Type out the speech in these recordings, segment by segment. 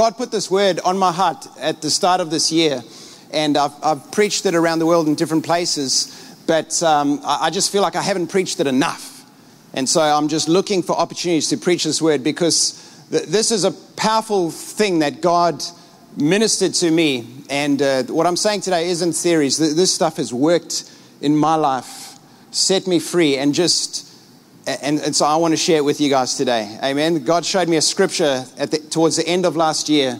God put this word on my heart at the start of this year, and I've, I've preached it around the world in different places, but um, I, I just feel like I haven't preached it enough. And so I'm just looking for opportunities to preach this word because th- this is a powerful thing that God ministered to me. And uh, what I'm saying today isn't theories. This stuff has worked in my life, set me free, and just. And, and so I want to share it with you guys today. Amen. God showed me a scripture at the, towards the end of last year,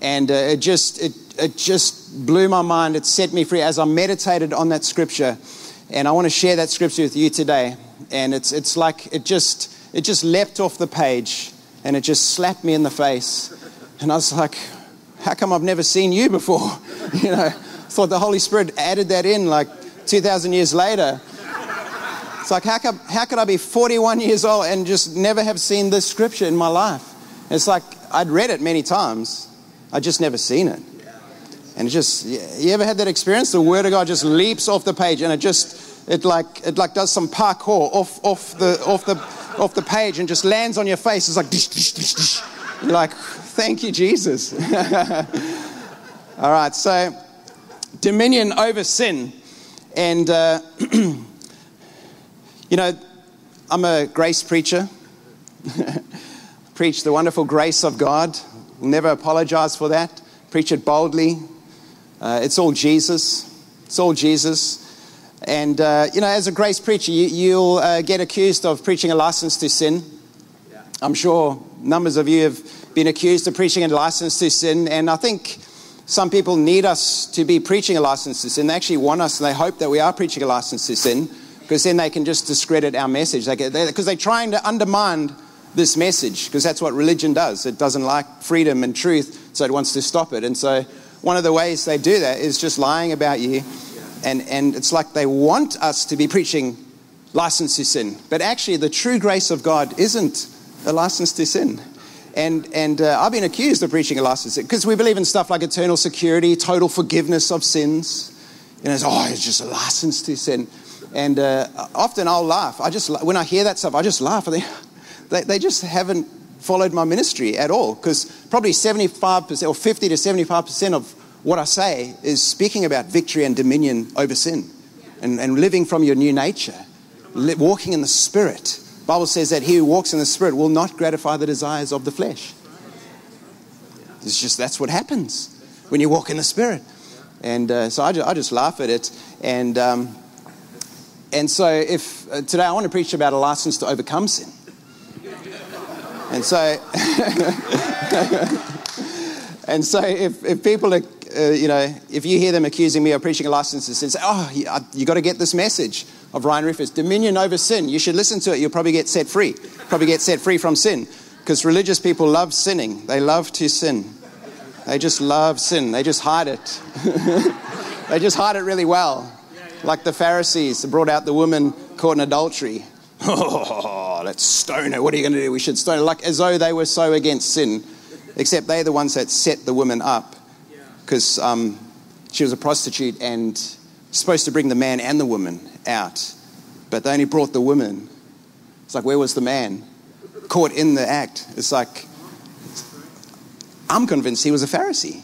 and uh, it just it, it just blew my mind. It set me free as I meditated on that scripture, and I want to share that scripture with you today. And it's it's like it just it just leapt off the page, and it just slapped me in the face, and I was like, how come I've never seen you before? You know, thought the Holy Spirit added that in like 2,000 years later. It's like, how, come, how could I be 41 years old and just never have seen this scripture in my life? It's like, I'd read it many times, I just never seen it. And it just, you ever had that experience? The Word of God just leaps off the page and it just, it like, it like does some parkour off, off, the, off, the, off the page and just lands on your face. It's like, dish, dish, dish, dish. You're like, Thank you, Jesus. All right, so dominion over sin. And, uh, you know, I'm a grace preacher. Preach the wonderful grace of God. Never apologize for that. Preach it boldly. Uh, it's all Jesus. It's all Jesus. And, uh, you know, as a grace preacher, you, will uh, get accused of preaching a license to sin. I'm sure numbers of you have been accused of preaching a license to sin. And I think some people need us to be preaching a license to sin. They actually want us and they hope that we are preaching a license to sin because then they can just discredit our message. Because they, they're trying to undermine this message because that's what religion does. It doesn't like freedom and truth, so it wants to stop it. And so one of the ways they do that is just lying about you. And, and it's like they want us to be preaching license to sin. But actually, the true grace of God isn't a license to sin. And, and uh, I've been accused of preaching a license to sin because we believe in stuff like eternal security, total forgiveness of sins. You know, it's, oh, it's just a license to sin. And uh, often I'll laugh. I just, when I hear that stuff, I just laugh. They, they, they just haven't followed my ministry at all because probably 75% or 50 to 75% of what I say is speaking about victory and dominion over sin and, and living from your new nature, walking in the Spirit. Bible says that he who walks in the Spirit will not gratify the desires of the flesh. It's just that's what happens when you walk in the Spirit. And uh, so I just, I just, laugh at it. And, um, and so if uh, today I want to preach about a license to overcome sin. And so, and so if, if people are, uh, you know, if you hear them accusing me of preaching a license to sin, say, oh, you, you got to get this message of Ryan Rufus, Dominion Over Sin. You should listen to it. You'll probably get set free. Probably get set free from sin. Because religious people love sinning. They love to sin. They just love sin. They just hide it. they just hide it really well. Like the Pharisees that brought out the woman caught in adultery. Oh, let's stone her. What are you going to do? We should stone her. Like as though they were so against sin. Except they're the ones that set the woman up. Because um, she was a prostitute and supposed to bring the man and the woman out, but they only brought the woman. It's like, where was the man? Caught in the act. It's like, I'm convinced he was a Pharisee.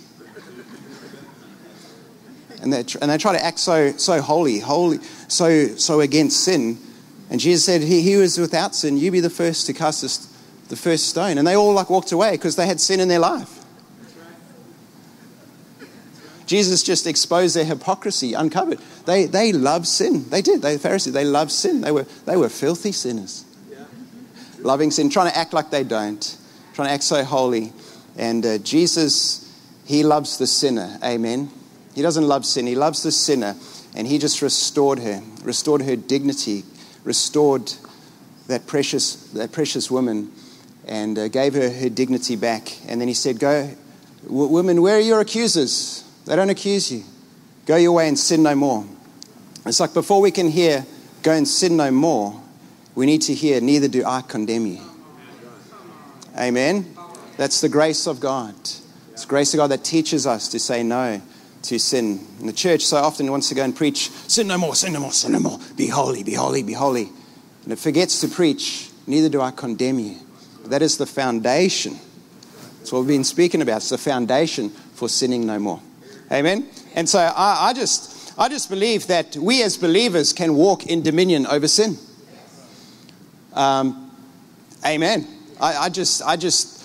And they, and they try to act so, so holy, holy, so, so against sin. And Jesus said, he, he was without sin. You be the first to cast this, the first stone. And they all like walked away because they had sin in their life. Jesus just exposed their hypocrisy, uncovered. They, they love sin. They did. They the Pharisees. They loved sin. They were, they were filthy sinners. Yeah. Loving sin, trying to act like they don't, trying to act so holy. And uh, Jesus, he loves the sinner. Amen. He doesn't love sin. He loves the sinner. And he just restored her, restored her dignity, restored that precious, that precious woman, and uh, gave her her dignity back. And then he said, Go, women, where are your accusers? They don't accuse you. Go your way and sin no more. It's like before we can hear, go and sin no more, we need to hear, neither do I condemn you. Amen. That's the grace of God. It's grace of God that teaches us to say no to sin. And the church so often wants to go and preach, sin no more, sin no more, sin no more. Be holy, be holy, be holy. And it forgets to preach, neither do I condemn you. That is the foundation That's what we've been speaking about. It's the foundation for sinning no more. Amen. And so I, I just I just believe that we as believers can walk in dominion over sin. Um, amen. I, I just I just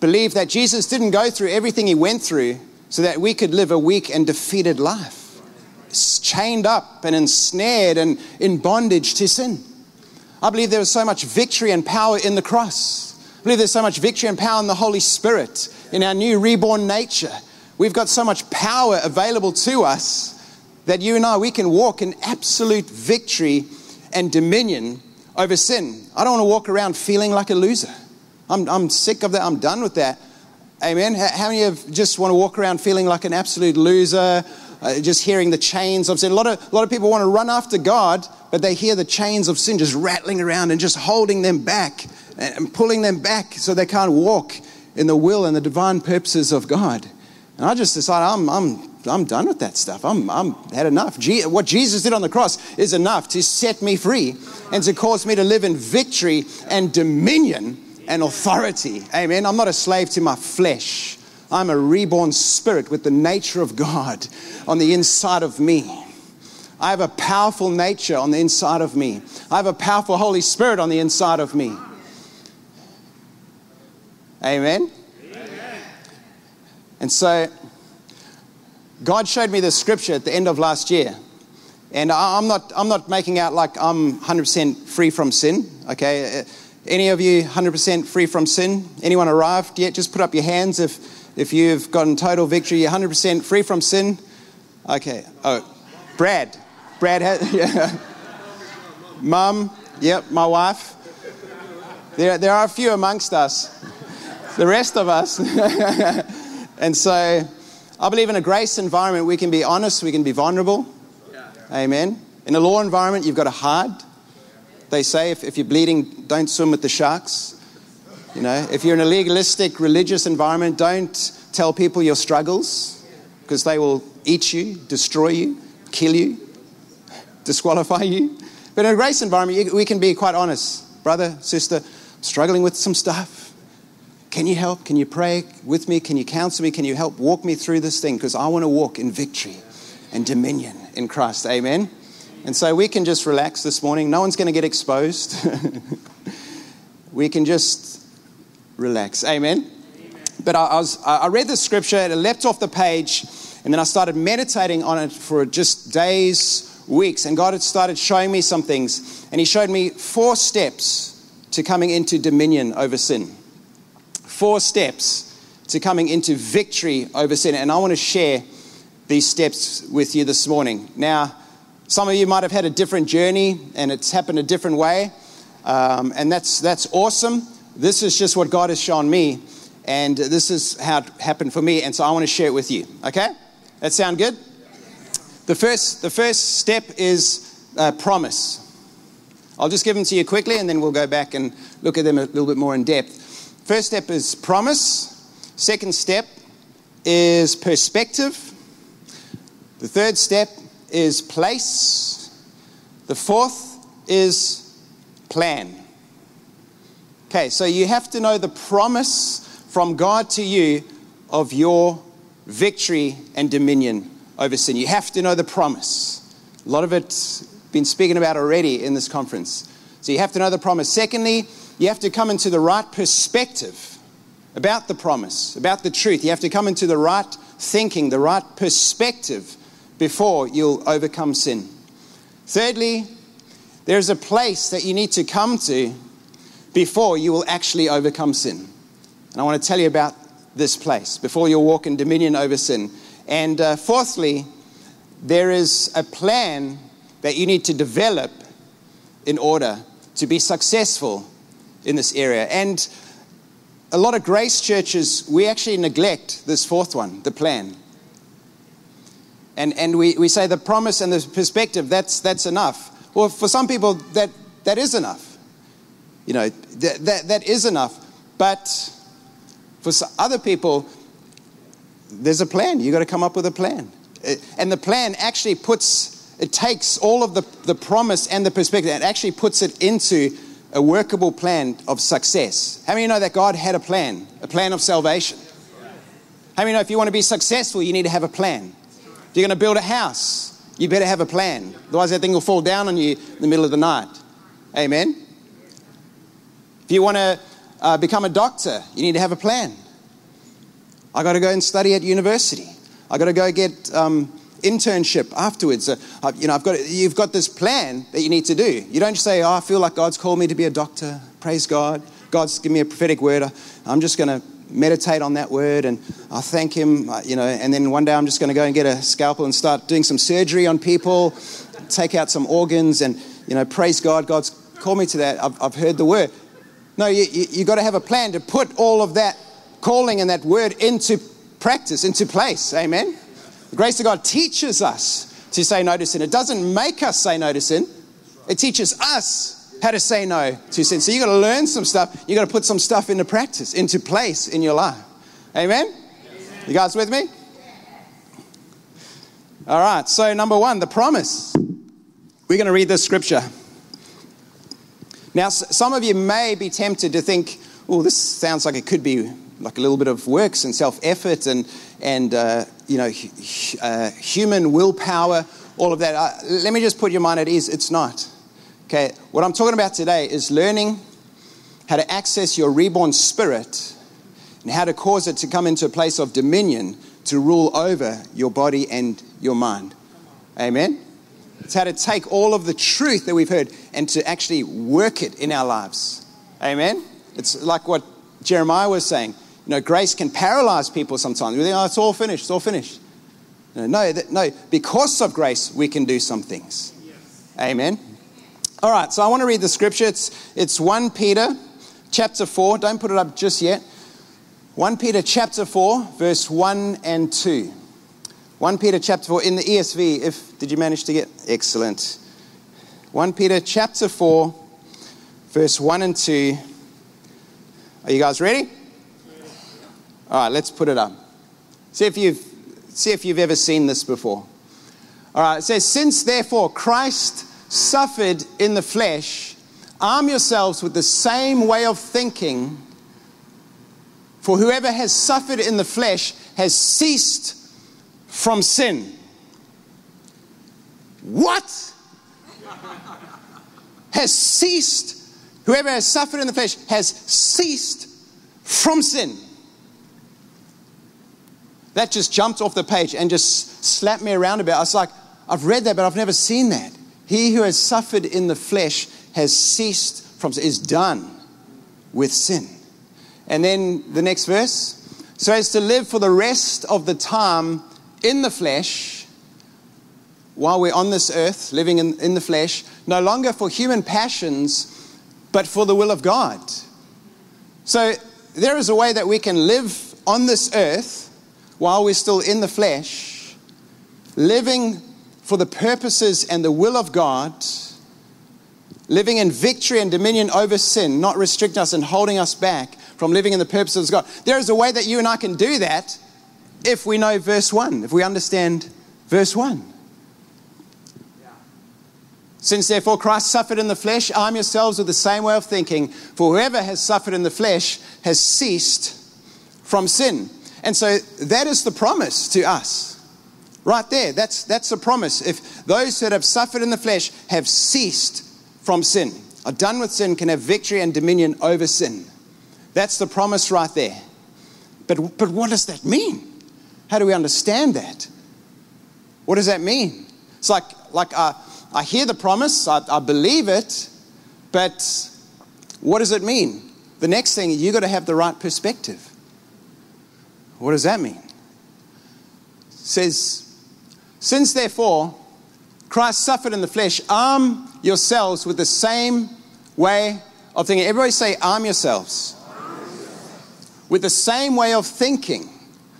believe that Jesus didn't go through everything he went through so that we could live a weak and defeated life chained up and ensnared and in bondage to sin. I believe there is so much victory and power in the cross. I believe there's so much victory and power in the Holy Spirit, in our new reborn nature. We've got so much power available to us that you and I, we can walk in absolute victory and dominion over sin. I don't want to walk around feeling like a loser. I'm, I'm sick of that. I'm done with that. Amen. How many of just want to walk around feeling like an absolute loser? uh, just hearing the chains of sin. A lot, of, a lot of people want to run after God, but they hear the chains of sin just rattling around and just holding them back and pulling them back so they can't walk in the will and the divine purposes of God. And I just decided I'm, I'm, I'm done with that stuff. I'm, I'm had enough. what Jesus did on the cross is enough to set me free and to cause me to live in victory and dominion and authority. Amen. I'm not a slave to my flesh. I'm a reborn spirit with the nature of God on the inside of me. I have a powerful nature on the inside of me. I have a powerful Holy Spirit on the inside of me. Amen? Amen. And so, God showed me this scripture at the end of last year. And I'm not, I'm not making out like I'm 100% free from sin, okay? Any of you 100% free from sin? Anyone arrived yet? Just put up your hands if if you've gotten total victory, you're 100% free from sin. Okay. Oh, Brad. Brad has, yeah. Mum, yep, my wife. There, there are a few amongst us. The rest of us. and so I believe in a grace environment, we can be honest, we can be vulnerable. Amen. In a law environment, you've got to hide. They say if, if you're bleeding, don't swim with the sharks. You know, if you're in a legalistic religious environment, don't tell people your struggles because they will eat you, destroy you, kill you, disqualify you. But in a grace environment, we can be quite honest. Brother, sister, struggling with some stuff. Can you help? Can you pray with me? Can you counsel me? Can you help walk me through this thing? Because I want to walk in victory and dominion in Christ. Amen. And so we can just relax this morning. No one's going to get exposed. we can just relax. Amen. But I, I, was, I read the scripture, it leapt off the page, and then I started meditating on it for just days, weeks, and God had started showing me some things. And He showed me four steps to coming into dominion over sin. Four steps to coming into victory over sin. And I want to share these steps with you this morning. Now, some of you might have had a different journey and it's happened a different way. Um, and that's, that's awesome. This is just what God has shown me, and this is how it happened for me, and so I want to share it with you. Okay? That sound good? The first, the first step is uh, promise. I'll just give them to you quickly, and then we'll go back and look at them a little bit more in depth. First step is promise. Second step is perspective. The third step is place. The fourth is plan. Okay, so you have to know the promise from God to you of your victory and dominion over sin. You have to know the promise. A lot of it's been speaking about already in this conference. So you have to know the promise. Secondly, you have to come into the right perspective about the promise, about the truth. You have to come into the right thinking, the right perspective before you'll overcome sin. Thirdly, there's a place that you need to come to before you will actually overcome sin. And I want to tell you about this place before you'll walk in dominion over sin. And uh, fourthly, there is a plan that you need to develop in order to be successful in this area. And a lot of grace churches, we actually neglect this fourth one, the plan. And, and we, we say the promise and the perspective, that's, that's enough. Well, for some people, that, that is enough. You know, that, that, that is enough. But for other people, there's a plan. You've got to come up with a plan. Uh, and the plan actually puts, it takes all of the, the promise and the perspective and actually puts it into a workable plan of success. How many know that God had a plan, a plan of salvation? How many know if you want to be successful, you need to have a plan? You're going to build a house, you better have a plan. Otherwise, that thing will fall down on you in the middle of the night. Amen? If you want to uh, become a doctor, you need to have a plan. I got to go and study at university. I got to go get um, internship afterwards. Uh, you know, I've got you've got this plan that you need to do. You don't say, "Oh, I feel like God's called me to be a doctor." Praise God. God's given me a prophetic word. I'm just going to meditate on that word and I thank Him. Uh, you know, and then one day I'm just going to go and get a scalpel and start doing some surgery on people, take out some organs, and you know, praise God. God's called me to that. I've, I've heard the word. No, you, you, you got to have a plan to put all of that calling and that word into practice, into place. Amen. The grace of God teaches us to say no to sin. It doesn't make us say no to sin, it teaches us how to say no to sin. So you got to learn some stuff. You got to put some stuff into practice, into place in your life. Amen? You guys with me? All right. So number one, the promise. We're going to read this scripture. Now, some of you may be tempted to think, oh, this sounds like it could be like a little bit of works and self effort and, and uh, you know, uh, human willpower, all of that. Uh, let me just put your mind at ease. It's not. Okay, what I'm talking about today is learning how to access your reborn spirit and how to cause it to come into a place of dominion to rule over your body and your mind. Amen? It's how to take all of the truth that we've heard and to actually work it in our lives. Amen? It's like what Jeremiah was saying. You know, grace can paralyze people sometimes. We think, oh, it's all finished, it's all finished. No, no, no, because of grace, we can do some things. Amen. All right, so I want to read the scripture. It's, it's 1 Peter chapter 4. Don't put it up just yet. 1 Peter chapter 4, verse 1 and 2. 1 Peter chapter 4 in the ESV, if did you manage to get excellent. 1 Peter chapter 4, verse 1 and 2. Are you guys ready? All right, let's put it up. See if you've, see if you've ever seen this before. All right, it says, Since therefore Christ suffered in the flesh, arm yourselves with the same way of thinking. For whoever has suffered in the flesh has ceased from sin. What? has ceased. Whoever has suffered in the flesh has ceased from sin. That just jumped off the page and just slapped me around a bit. I was like, I've read that, but I've never seen that. He who has suffered in the flesh has ceased from, is done with sin. And then the next verse so as to live for the rest of the time in the flesh, while we're on this earth, living in, in the flesh, no longer for human passions, but for the will of God. So there is a way that we can live on this earth while we're still in the flesh, living for the purposes and the will of God, living in victory and dominion over sin, not restricting us and holding us back from living in the purposes of God. There is a way that you and I can do that if we know verse 1, if we understand verse 1. Since therefore Christ suffered in the flesh, arm yourselves with the same way of thinking, for whoever has suffered in the flesh has ceased from sin. And so that is the promise to us. Right there, that's, that's the promise. If those that have suffered in the flesh have ceased from sin, are done with sin, can have victory and dominion over sin. That's the promise right there. But, but what does that mean? How do we understand that? What does that mean? It's like, like I, I hear the promise, I, I believe it, but what does it mean? The next thing, you've got to have the right perspective. What does that mean? It says, Since therefore Christ suffered in the flesh, arm yourselves with the same way of thinking. Everybody say, arm yourselves. With the same way of thinking.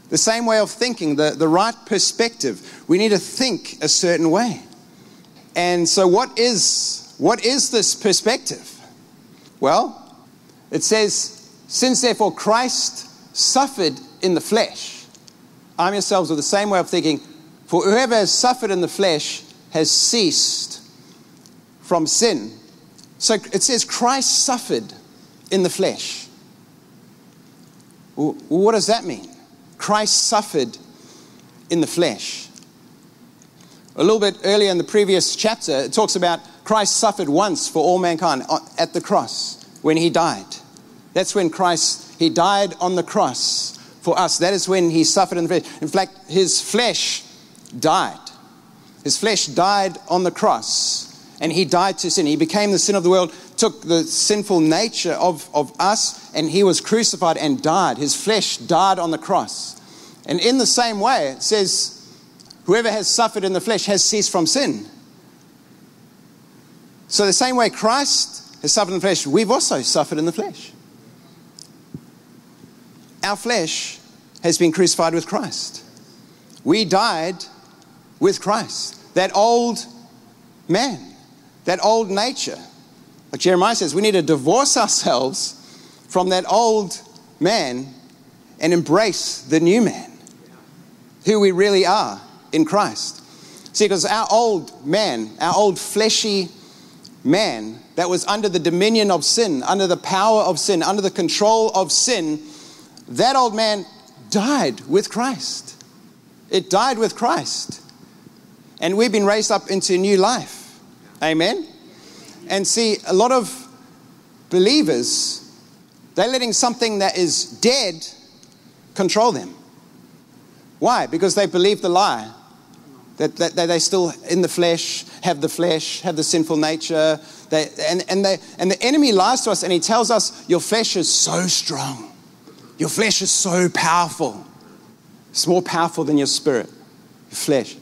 The same way of thinking, the, the right perspective. We need to think a certain way. And so, what is, what is this perspective? Well, it says, Since therefore Christ suffered in the flesh. Arm yourselves with the same way of thinking, for whoever has suffered in the flesh has ceased from sin. So it says Christ suffered in the flesh. Well, what does that mean? Christ suffered in the flesh. A little bit earlier in the previous chapter, it talks about Christ suffered once for all mankind at the cross when he died. That's when Christ, he died on the cross for us. That is when he suffered in the flesh. In fact, his flesh died. His flesh died on the cross. And he died to sin. He became the sin of the world, took the sinful nature of, of us, and he was crucified and died. His flesh died on the cross. And in the same way, it says, Whoever has suffered in the flesh has ceased from sin. So, the same way Christ has suffered in the flesh, we've also suffered in the flesh. Our flesh has been crucified with Christ. We died with Christ. That old man, that old nature. Like Jeremiah says, we need to divorce ourselves from that old man and embrace the new man, who we really are in Christ. See, because our old man, our old fleshy man that was under the dominion of sin, under the power of sin, under the control of sin, that old man died with Christ. It died with Christ. And we've been raised up into new life. Amen? And see, a lot of believers, they're letting something that is dead control them. Why? Because they believe the lie that, that, that, they still in the flesh, have the flesh, have the sinful nature. They, and, and, they, and the enemy lies to us and he tells us, Your flesh is so strong. Your flesh is so powerful. It's more powerful than your spirit, your flesh.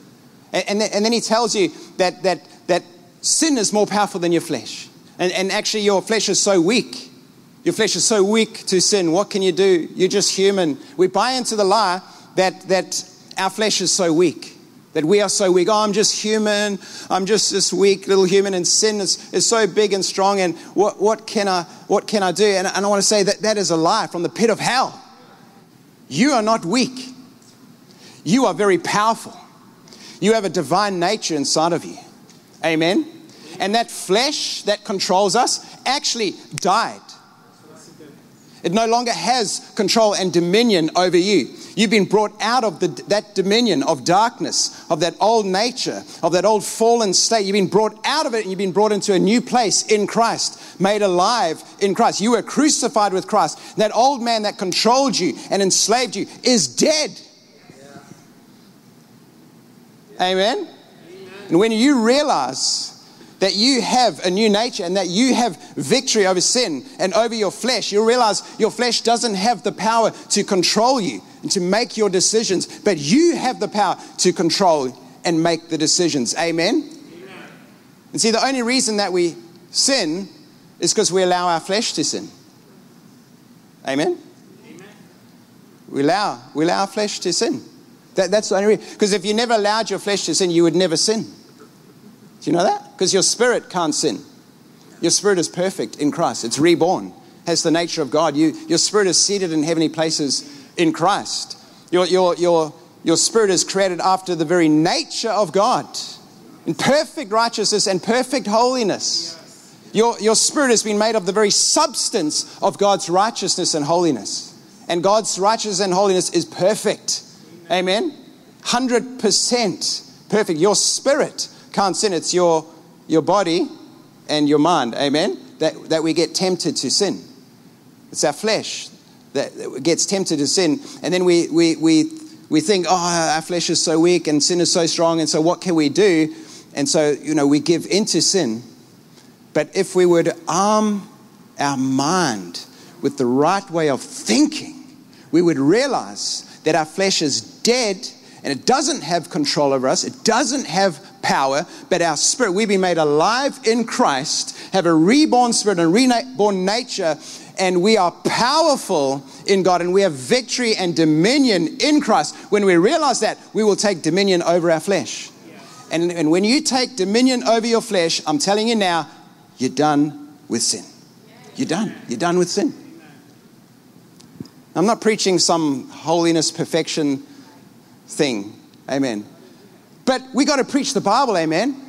And, and, then, and then he tells you that, that, that sin is more powerful than your flesh. And, and actually, your flesh is so weak. Your flesh is so weak to sin. What can you do? You're just human. We buy into the lie that, that our flesh is so weak that we are so weak. Oh, I'm just human. I'm just this weak little human, and sin is, is so big and strong. And what, what, can I, what can I do? And, and I want to say that that is a lie from the pit of hell. You are not weak, you are very powerful. You have a divine nature inside of you. Amen. And that flesh that controls us actually died. It no longer has control and dominion over you. You've been brought out of the, that dominion of darkness, of that old nature, of that old fallen state. You've been brought out of it and you've been brought into a new place in Christ, made alive in Christ. You were crucified with Christ. That old man that controlled you and enslaved you is dead. Amen? Amen? And when you realize that you have a new nature and that you have victory over sin and over your flesh, you'll realize your flesh doesn't have the power to control you and to make your decisions, but you have the power to control and make the decisions. Amen? Amen. And see, the only reason that we sin is because we allow our flesh to sin. Amen? Amen. We allow, we allow our flesh to sin. That, that's the only reason. Because if you never allowed your flesh to sin, you would never sin. Do you know that? Because your spirit can't sin. Your spirit is perfect in Christ. It's reborn, has the nature of God. You, your spirit is seated in heavenly places in Christ. Your, your, your, your spirit is created after the very nature of God in perfect righteousness and perfect holiness. Your, your spirit has been made of the very substance of God's righteousness and holiness. And God's righteousness and holiness is perfect. Amen? 100% perfect. Your spirit can't sin. It's your, your body and your mind. Amen? That, that we get tempted to sin. It's our flesh that gets tempted to sin. And then we, we, we, we think, oh, our flesh is so weak and sin is so strong. And so what can we do? And so, you know, we give into sin. But if we to arm our mind with the right way of thinking, we would realize that our flesh is dead and it doesn't have control over us, it doesn't have power, but our spirit, we've been made alive in Christ, have a reborn spirit and reborn nature, and we are powerful in God and we have victory and dominion in Christ. When we realize that, we will take dominion over our flesh. And, and when you take dominion over your flesh, I'm telling you now, you're done with sin. You're done. You're done with sin. I'm not preaching some holiness, perfection thing. Amen. But we got to preach the Bible, amen.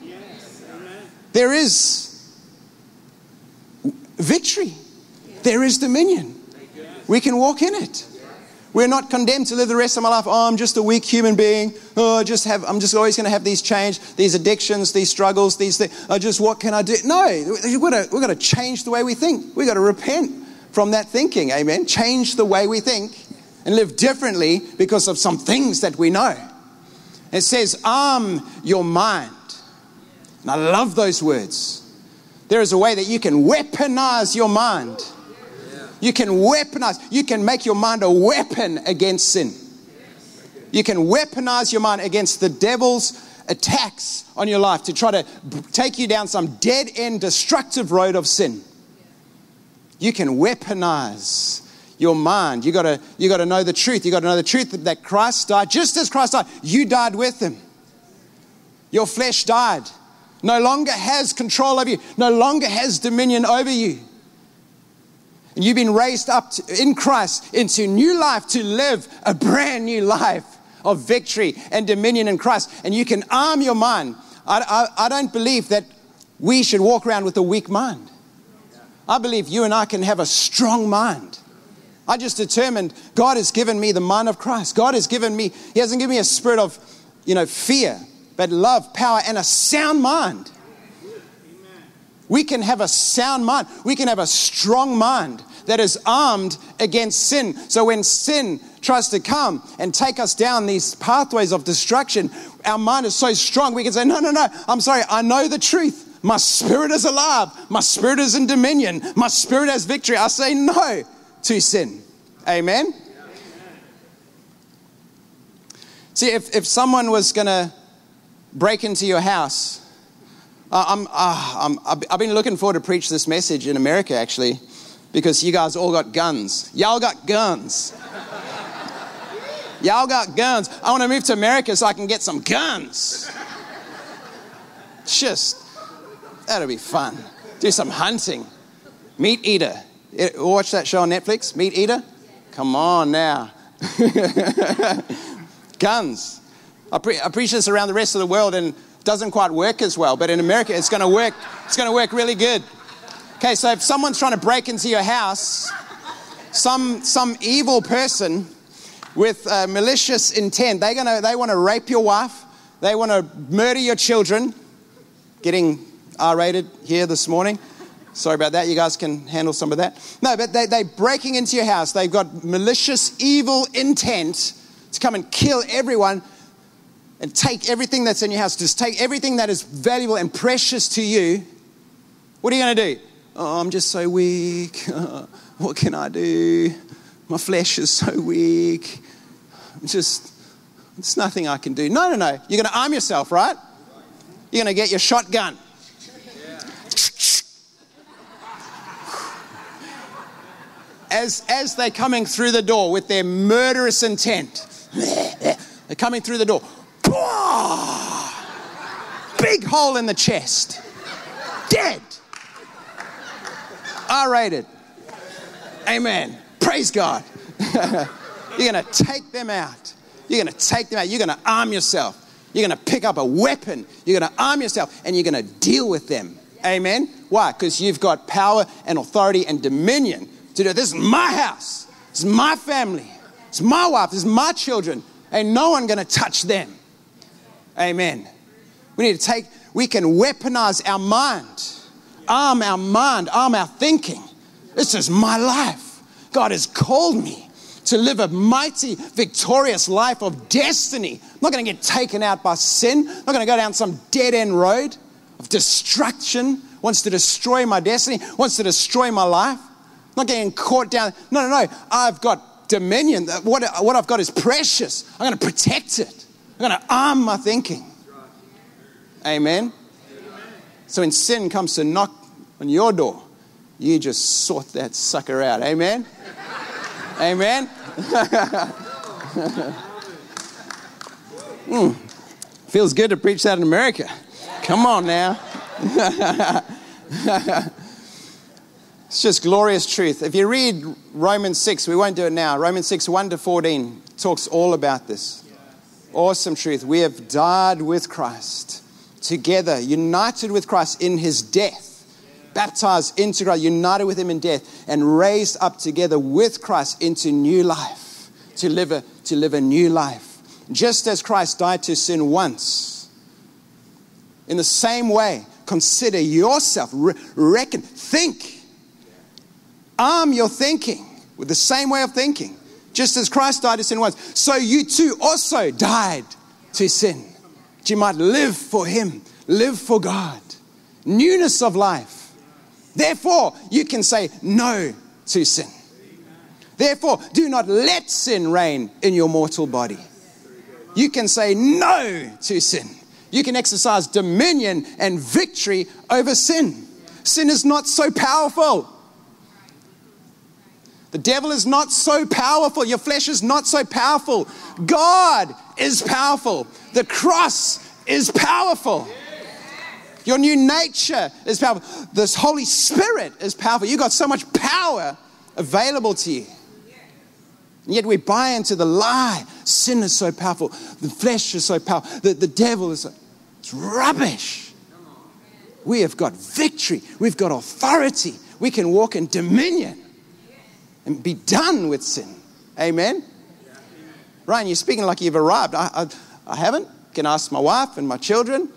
There is victory. There is dominion. We can walk in it. We're not condemned to live the rest of my life. Oh, I'm just a weak human being. Oh, I just have, I'm just always going to have these change, these addictions, these struggles, these things. I just, what can I do? No, we've got, to, we've got to change the way we think. We've got to repent from that thinking. Amen. Change the way we think and live differently because of some things that we know. It says, arm your mind. And I love those words. There is a way that you can weaponize your mind. You can weaponize, you can make your mind a weapon against sin. You can weaponize your mind against the devil's attacks on your life to try to take you down some dead end, destructive road of sin. You can weaponize your mind. You gotta, you gotta know the truth. You gotta know the truth that Christ died, just as Christ died, you died with him. Your flesh died. No longer has control over you, no longer has dominion over you. And you've been raised up to, in Christ into new life to live a brand new life of victory and dominion in Christ. And you can arm your mind. I, I, I don't believe that we should walk around with a weak mind. I believe you and I can have a strong mind. I just determined God has given me the mind of Christ. God has given me, He hasn't given me a spirit of, you know, fear, but love, power, and a sound mind. We can have a sound mind. We can have a strong mind that is armed against sin. So when sin tries to come and take us down these pathways of destruction, our mind is so strong we can say, No, no, no, I'm sorry, I know the truth. My spirit is alive. My spirit is in dominion. My spirit has victory. I say no to sin. Amen? See, if, if someone was going to break into your house, I'm, uh, I'm, I've been looking forward to preach this message in America actually, because you guys all got guns. Y'all got guns. Y'all got guns. I want to move to America so I can get some guns. Just, that'll be fun. Do some hunting. Meat Eater. Eh, watch that show on Netflix, Meat Eater. Come on now. guns. I, pre- I preach this around the rest of the world and doesn't quite work as well, but in America it's going to work. It's going to work really good. Okay, so if someone's trying to break into your house, some some evil person with uh, malicious intent, they're gonna they want to rape your wife, they want to murder your children. Getting R-rated here this morning. Sorry about that. You guys can handle some of that. No, but they, they're breaking into your house. They've got malicious, evil intent to come and kill everyone and take everything that's in your house, just take everything that is valuable and precious to you, what are you going to do? Oh, I'm just so weak. what can I do? My flesh is so weak. I'm just, there's nothing I can do. No, no, no. You're going to arm yourself, right? You're going to get your shotgun. As, as they're coming through the door with their murderous intent, they're coming through the door. Big hole in the chest. Dead. R rated. Amen. Praise God. You're going to take them out. You're going to take them out. You're going to arm yourself. You're going to pick up a weapon. You're going to arm yourself and you're going to deal with them. Amen. Why? Because you've got power and authority and dominion to do. This is my house. It's my family. It's my wife. It's my children. Ain't no one going to touch them. Amen. We need to take, we can weaponize our mind, arm our mind, arm our thinking. This is my life. God has called me to live a mighty, victorious life of destiny. I'm not going to get taken out by sin. I'm not going to go down some dead end road of destruction, wants to destroy my destiny, wants to destroy my life. Not getting caught down. No, no, no. I've got dominion. What, what I've got is precious. I'm going to protect it. I'm going to arm my thinking. Amen. So when sin comes to knock on your door, you just sort that sucker out. Amen. Amen. mm. Feels good to preach that in America. Come on now. it's just glorious truth. If you read Romans 6, we won't do it now. Romans 6, 1 to 14 talks all about this. Awesome truth. We have died with Christ together, united with Christ in his death. baptized into Christ, united with him in death, and raised up together with Christ into new life, to live a, to live a new life. Just as Christ died to sin once, in the same way, consider yourself, re- reckon, think, arm your thinking with the same way of thinking. Just as Christ died to sin once, so you too also died to sin. That you might live for Him, live for God. Newness of life. Therefore, you can say no to sin. Therefore, do not let sin reign in your mortal body. You can say no to sin. You can exercise dominion and victory over sin. Sin is not so powerful. The devil is not so powerful. Your flesh is not so powerful. God is powerful. The cross is powerful. Your new nature is powerful. This Holy Spirit is powerful. You've got so much power available to you. And yet we buy into the lie. Sin is so powerful. The flesh is so powerful. The, the devil is so, it's rubbish. We have got victory. We've got authority. We can walk in dominion and be done with sin. Amen? Ryan, you're speaking like you've arrived. I, I, I haven't. Can ask my wife and my children.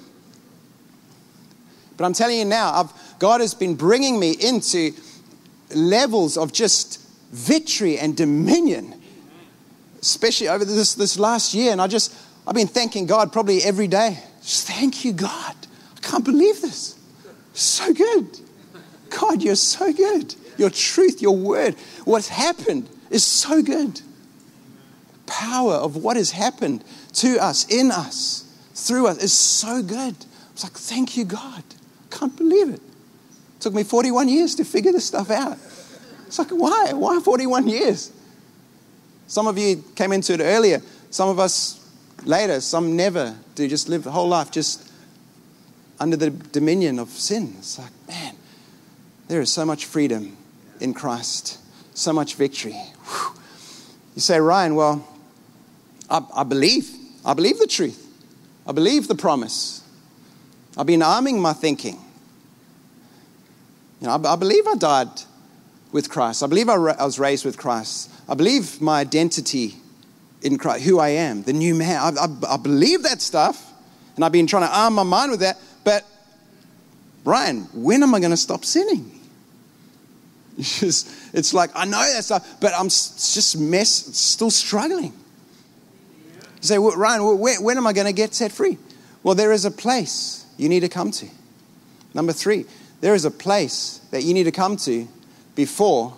But I'm telling you now, I've, God has been bringing me into levels of just victory and dominion, especially over this, this last year. And I just, I've been thanking God probably every day. Just thank you, God. I can't believe this. So good. God, you're so good. Your truth, your word, what's happened is so good. Power of what has happened to us, in us, through us is so good. It's like, thank you, God. Can't believe it. it. Took me 41 years to figure this stuff out. It's like, why? Why 41 years? Some of you came into it earlier, some of us later, some never do, just live the whole life just under the dominion of sin. It's like, man, there is so much freedom in Christ, so much victory. Whew. You say, Ryan, well, I, I believe. I believe the truth. I believe the promise. I've been arming my thinking. You know, I, I believe I died with Christ. I believe I, ra- I, was raised with Christ. I believe my identity in Christ, who I am, the new man. I, I, I believe that stuff, and I've been trying to arm my mind with that. But, Ryan, when am I going to stop sinning? It's, just, it's like, I know that stuff, but I'm just mess, still struggling. You say, well, Ryan, when, when am I going to get set free? Well, there is a place you need to come to. Number three, there is a place that you need to come to before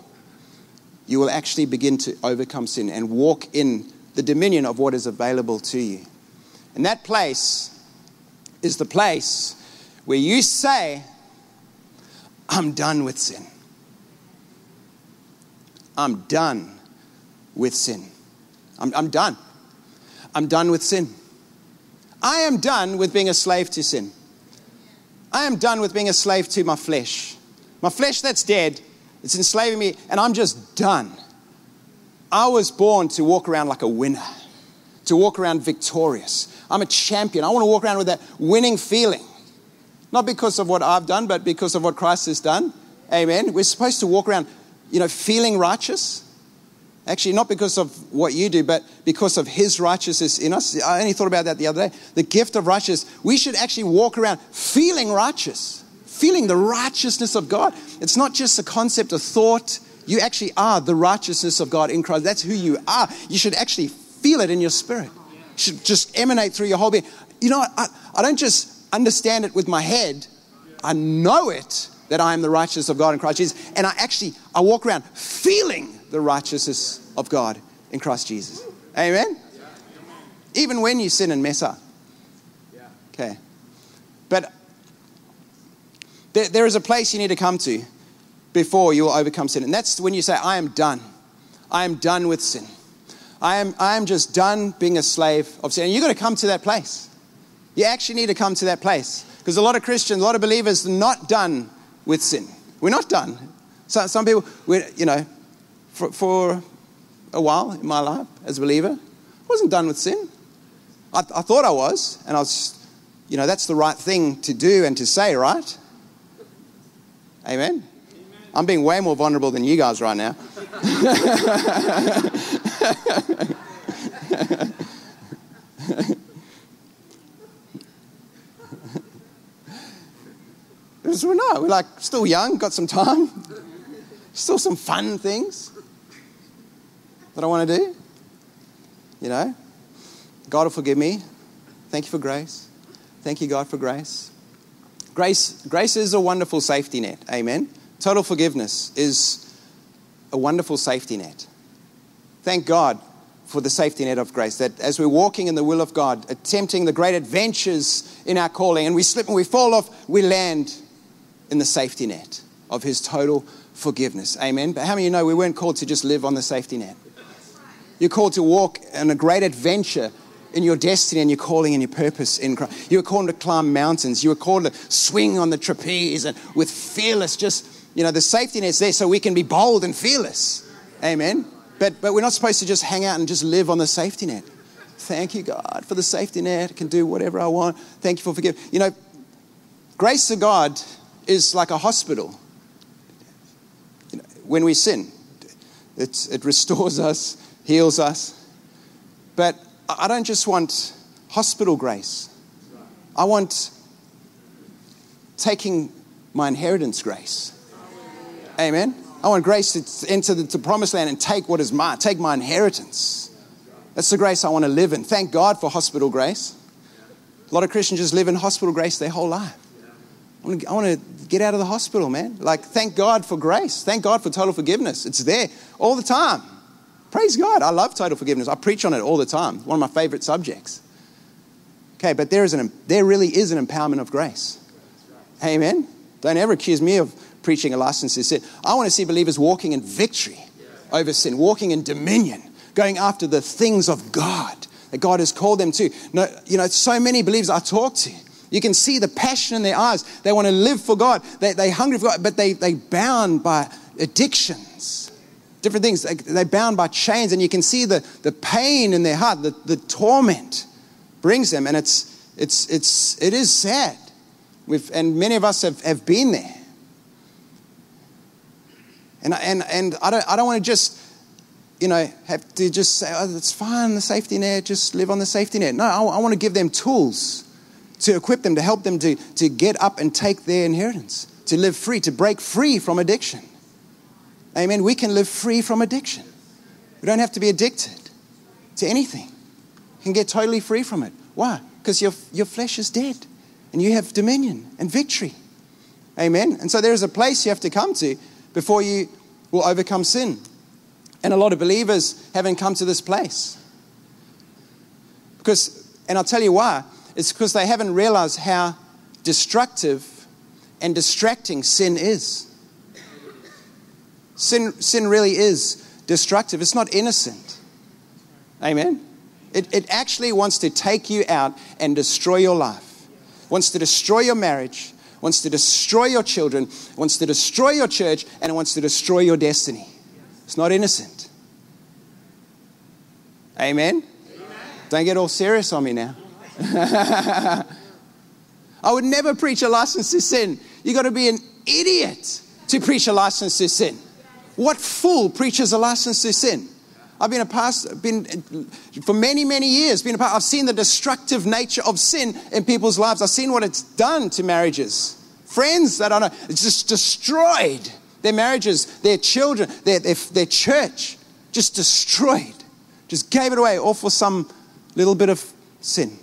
you will actually begin to overcome sin and walk in the dominion of what is available to you. And that place is the place where you say, I'm done with sin. I'm done with sin. I'm, I'm done. I'm done with sin. I am done with being a slave to sin. I am done with being a slave to my flesh. My flesh that's dead, it's enslaving me, and I'm just done. I was born to walk around like a winner, to walk around victorious. I'm a champion. I want to walk around with that winning feeling. Not because of what I've done, but because of what Christ has done. Amen. We're supposed to walk around, you know, feeling righteous. Actually, not because of what you do, but because of His righteousness in us. I only thought about that the other day. The gift of righteousness. We should actually walk around feeling righteous, feeling the righteousness of God. It's not just a concept, of thought. You actually are the righteousness of God in Christ. That's who you are. You should actually feel it in your spirit. It should just emanate through your whole being. You know, I, I don't just understand it with my head, I know it that I am the righteousness of God in Christ Jesus. And I actually, I walk around feeling the righteousness of God in Christ Jesus. Amen? Even when you sin and mess up. Okay. But there, there is a place you need to come to before you will overcome sin. And that's when you say, I am done. I am done with sin. I am, I am just done being a slave of sin. And you've got to come to that place. You actually need to come to that place. Because a lot of Christians, a lot of believers are not done with sin. We're not done. So, some people, we you know, for, for a while in my life as a believer, I wasn't done with sin. I, I thought I was, and I was, you know, that's the right thing to do and to say, right? Amen? I'm being way more vulnerable than you guys right now. Because we're not. We're like still young, got some time, still some fun things that I want to do. You know, God will forgive me. Thank you for grace. Thank you, God, for grace. Grace, grace is a wonderful safety net. Amen. Total forgiveness is a wonderful safety net. Thank God for the safety net of grace. That as we're walking in the will of God, attempting the great adventures in our calling, and we slip and we fall off, we land in the safety net of His total forgiveness. Amen. But how many of you know we weren't called to just live on the safety net? You're called to walk in a great adventure in your destiny and your calling and your purpose in Christ. You were called to climb mountains. You were called to swing on the trapeze and with fearless, just, you know, the safety net's there so we can be bold and fearless. Amen. But, but we're not supposed to just hang out and just live on the safety net. Thank you, God, for the safety net. I can do whatever I want. Thank you for forgiving. You know, grace to God is like a hospital. When we sin, it, it restores us, heals us. But I don't just want hospital grace, I want taking my inheritance grace. Amen. I want grace to enter the promised land and take what is mine, take my inheritance. That's the grace I want to live in. Thank God for hospital grace. A lot of Christians just live in hospital grace their whole life. I want, to, get out of the hospital, man. Like, thank God for grace. Thank God for total forgiveness. It's there all the time. Praise God. I love total forgiveness. I preach on it all the time. One of my favorite subjects. Okay, but there, is an, there really is an empowerment of grace. Amen. Don't ever accuse me of preaching a license to sin. I want to see believers walking in victory over sin, walking in dominion, going after the things of God that God has called them to. No, you know, so many believers I talk to, you can see the passion in their eyes. They want to live for God. They, they hungry for God, but they, they bound by addictions different things. They're bound by chains, and you can see the, the pain in their heart, the, the torment brings them, and it's, it's, it's, it is sad. We've, and many of us have, have been there. And, and, and I don't, I don't want to just, you know, have to just say, oh, it's fine, the safety net, just live on the safety net. No, I, I want to give them tools to equip them, to help them to, to get up and take their inheritance, to live free, to break free from addiction. Amen. We can live free from addiction. We don't have to be addicted to anything. You can get totally free from it. Why? Because your, your flesh is dead and you have dominion and victory. Amen. And so there is a place you have to come to before you will overcome sin. And a lot of believers haven't come to this place. Because, and I'll tell you why, it's because they haven't realized how destructive and distracting sin is. Sin, sin really is destructive, it's not innocent. Amen? It, it actually wants to take you out and destroy your life, wants to destroy your marriage, wants to destroy your children, wants to destroy your church, and it wants to destroy your destiny. It's not innocent. Amen? Amen. Don't get all serious on me now. I would never preach a license to sin. You've got to be an idiot to preach a license to sin. What fool preaches a license to sin? I've been a pastor, been for many, many years, been a part, I've seen the destructive nature of sin in people's lives. I've seen what it's done to marriages. Friends that I know, it's just destroyed their marriages, their children, their, their, their church, just destroyed. Just gave it away, all for some little bit of sin.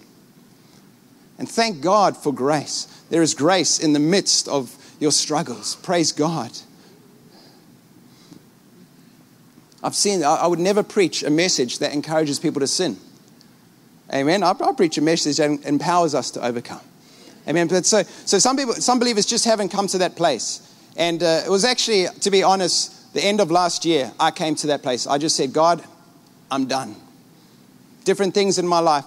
And thank God for grace. There is grace in the midst of your struggles. Praise God. I've seen, I would never preach a message that encourages people to sin. Amen. I, I preach a message that empowers us to overcome. Amen. But so, so some people, some believers just haven't come to that place. And uh, it was actually, to be honest, the end of last year, I came to that place. I just said, God, I'm done. Different things in my life.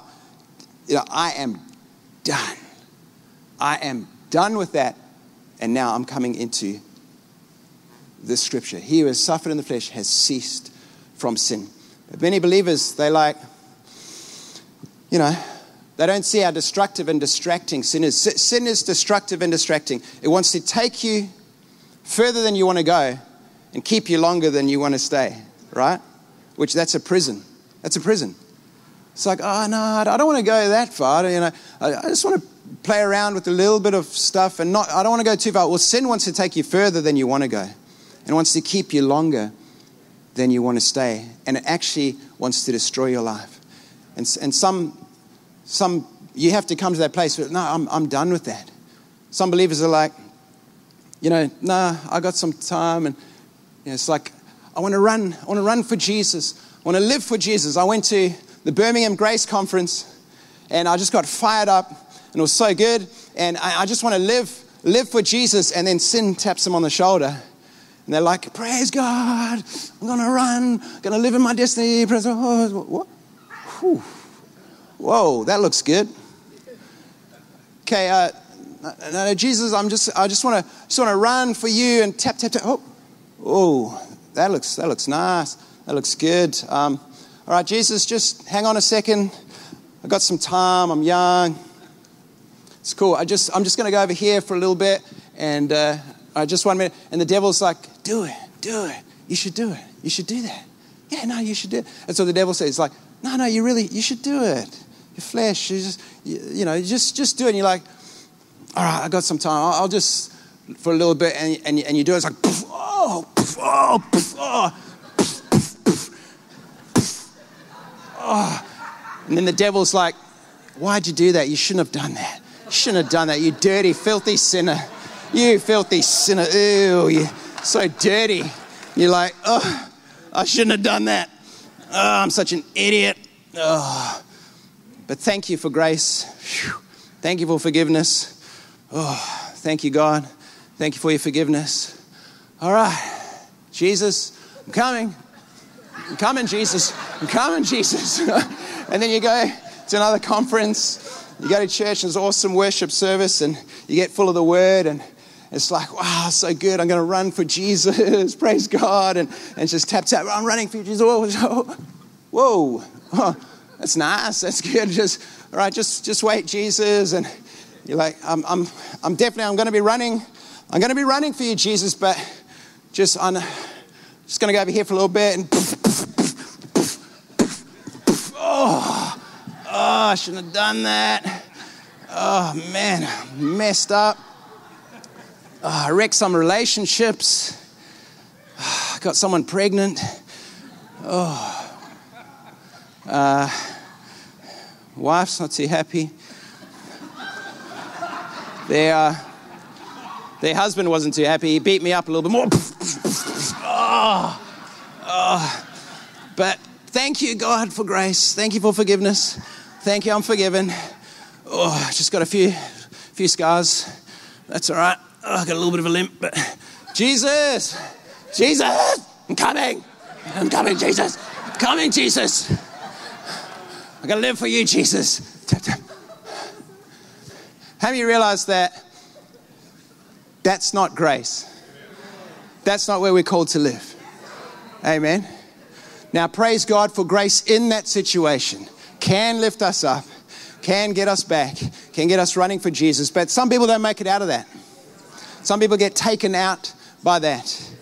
You know, I am done. I am done with that. And now I'm coming into this scripture. He who has suffered in the flesh has ceased from sin. But many believers, they like, you know, they don't see how destructive and distracting sin is. Sin is destructive and distracting. It wants to take you further than you want to go and keep you longer than you want to stay, right? Which that's a prison. That's a prison. It's like, ah, oh no, I don't want to go that far. You know, I just want to play around with a little bit of stuff and not. I don't want to go too far. Well, sin wants to take you further than you want to go, and wants to keep you longer than you want to stay, and it actually wants to destroy your life. And and some some you have to come to that place where no, I'm I'm done with that. Some believers are like, you know, nah, I got some time, and you know, it's like I want to run. I want to run for Jesus. I want to live for Jesus. I went to the Birmingham Grace Conference, and I just got fired up, and it was so good. And I, I just want to live, live for Jesus. And then sin taps them on the shoulder, and they're like, "Praise God! I'm gonna run, gonna live in my destiny." Praise God. What? Whew. Whoa, that looks good. Okay, uh, no, Jesus, I'm just, I just want to, just want to run for you and tap, tap, tap. Oh, oh, that looks, that looks nice. That looks good. Um, all right, Jesus, just hang on a second. I've got some time. I'm young. It's cool. I just, I'm just going to go over here for a little bit, and uh, just one minute. And the devil's like, "Do it, do it. You should do it. You should do that. Yeah, no, you should do it." And so the devil says, "Like, no, no, you really, you should do it. Your flesh, you just, you, you know, just, just do it." And you're like, "All right, I got some time. I'll, I'll just for a little bit," and, and, and you do it. It's like, oh, oh, oh. Oh. And then the devil's like, Why'd you do that? You shouldn't have done that. You shouldn't have done that. You dirty, filthy sinner. You filthy sinner. Ew, you're so dirty. You're like, Oh, I shouldn't have done that. Oh, I'm such an idiot. Oh. But thank you for grace. Thank you for forgiveness. Oh, thank you, God. Thank you for your forgiveness. All right, Jesus, I'm coming. I'm coming, Jesus. I'm coming, Jesus. and then you go to another conference, you go to church, and there's awesome worship service, and you get full of the word, and it's like, wow, so good. I'm going to run for Jesus. Praise God. And, and just tap, tap. I'm running for Jesus. Whoa. Whoa. Oh, that's nice. That's good. Just, all right, just, just wait, Jesus. And you're like, I'm, I'm, I'm definitely, I'm going to be running. I'm going to be running for you, Jesus, but just I'm just going to go over here for a little bit and oh, oh, I shouldn't have done that. Oh man, messed up. Oh, I wrecked some relationships. Oh, got someone pregnant. Oh, uh, wife's not too happy. Their, uh, their husband wasn't too happy. He beat me up a little bit more. Oh, oh. But thank you, God, for grace. Thank you for forgiveness. Thank you, I'm forgiven. Oh, just got a few, few scars. That's all right. Oh, I got a little bit of a limp, but Jesus, Jesus, I'm coming. I'm coming, Jesus. I'm coming, Jesus. I'm going to live for you, Jesus. Have you realized that that's not grace? That's not where we're called to live. Amen. Now, praise God for grace in that situation. Can lift us up, can get us back, can get us running for Jesus. But some people don't make it out of that. Some people get taken out by that.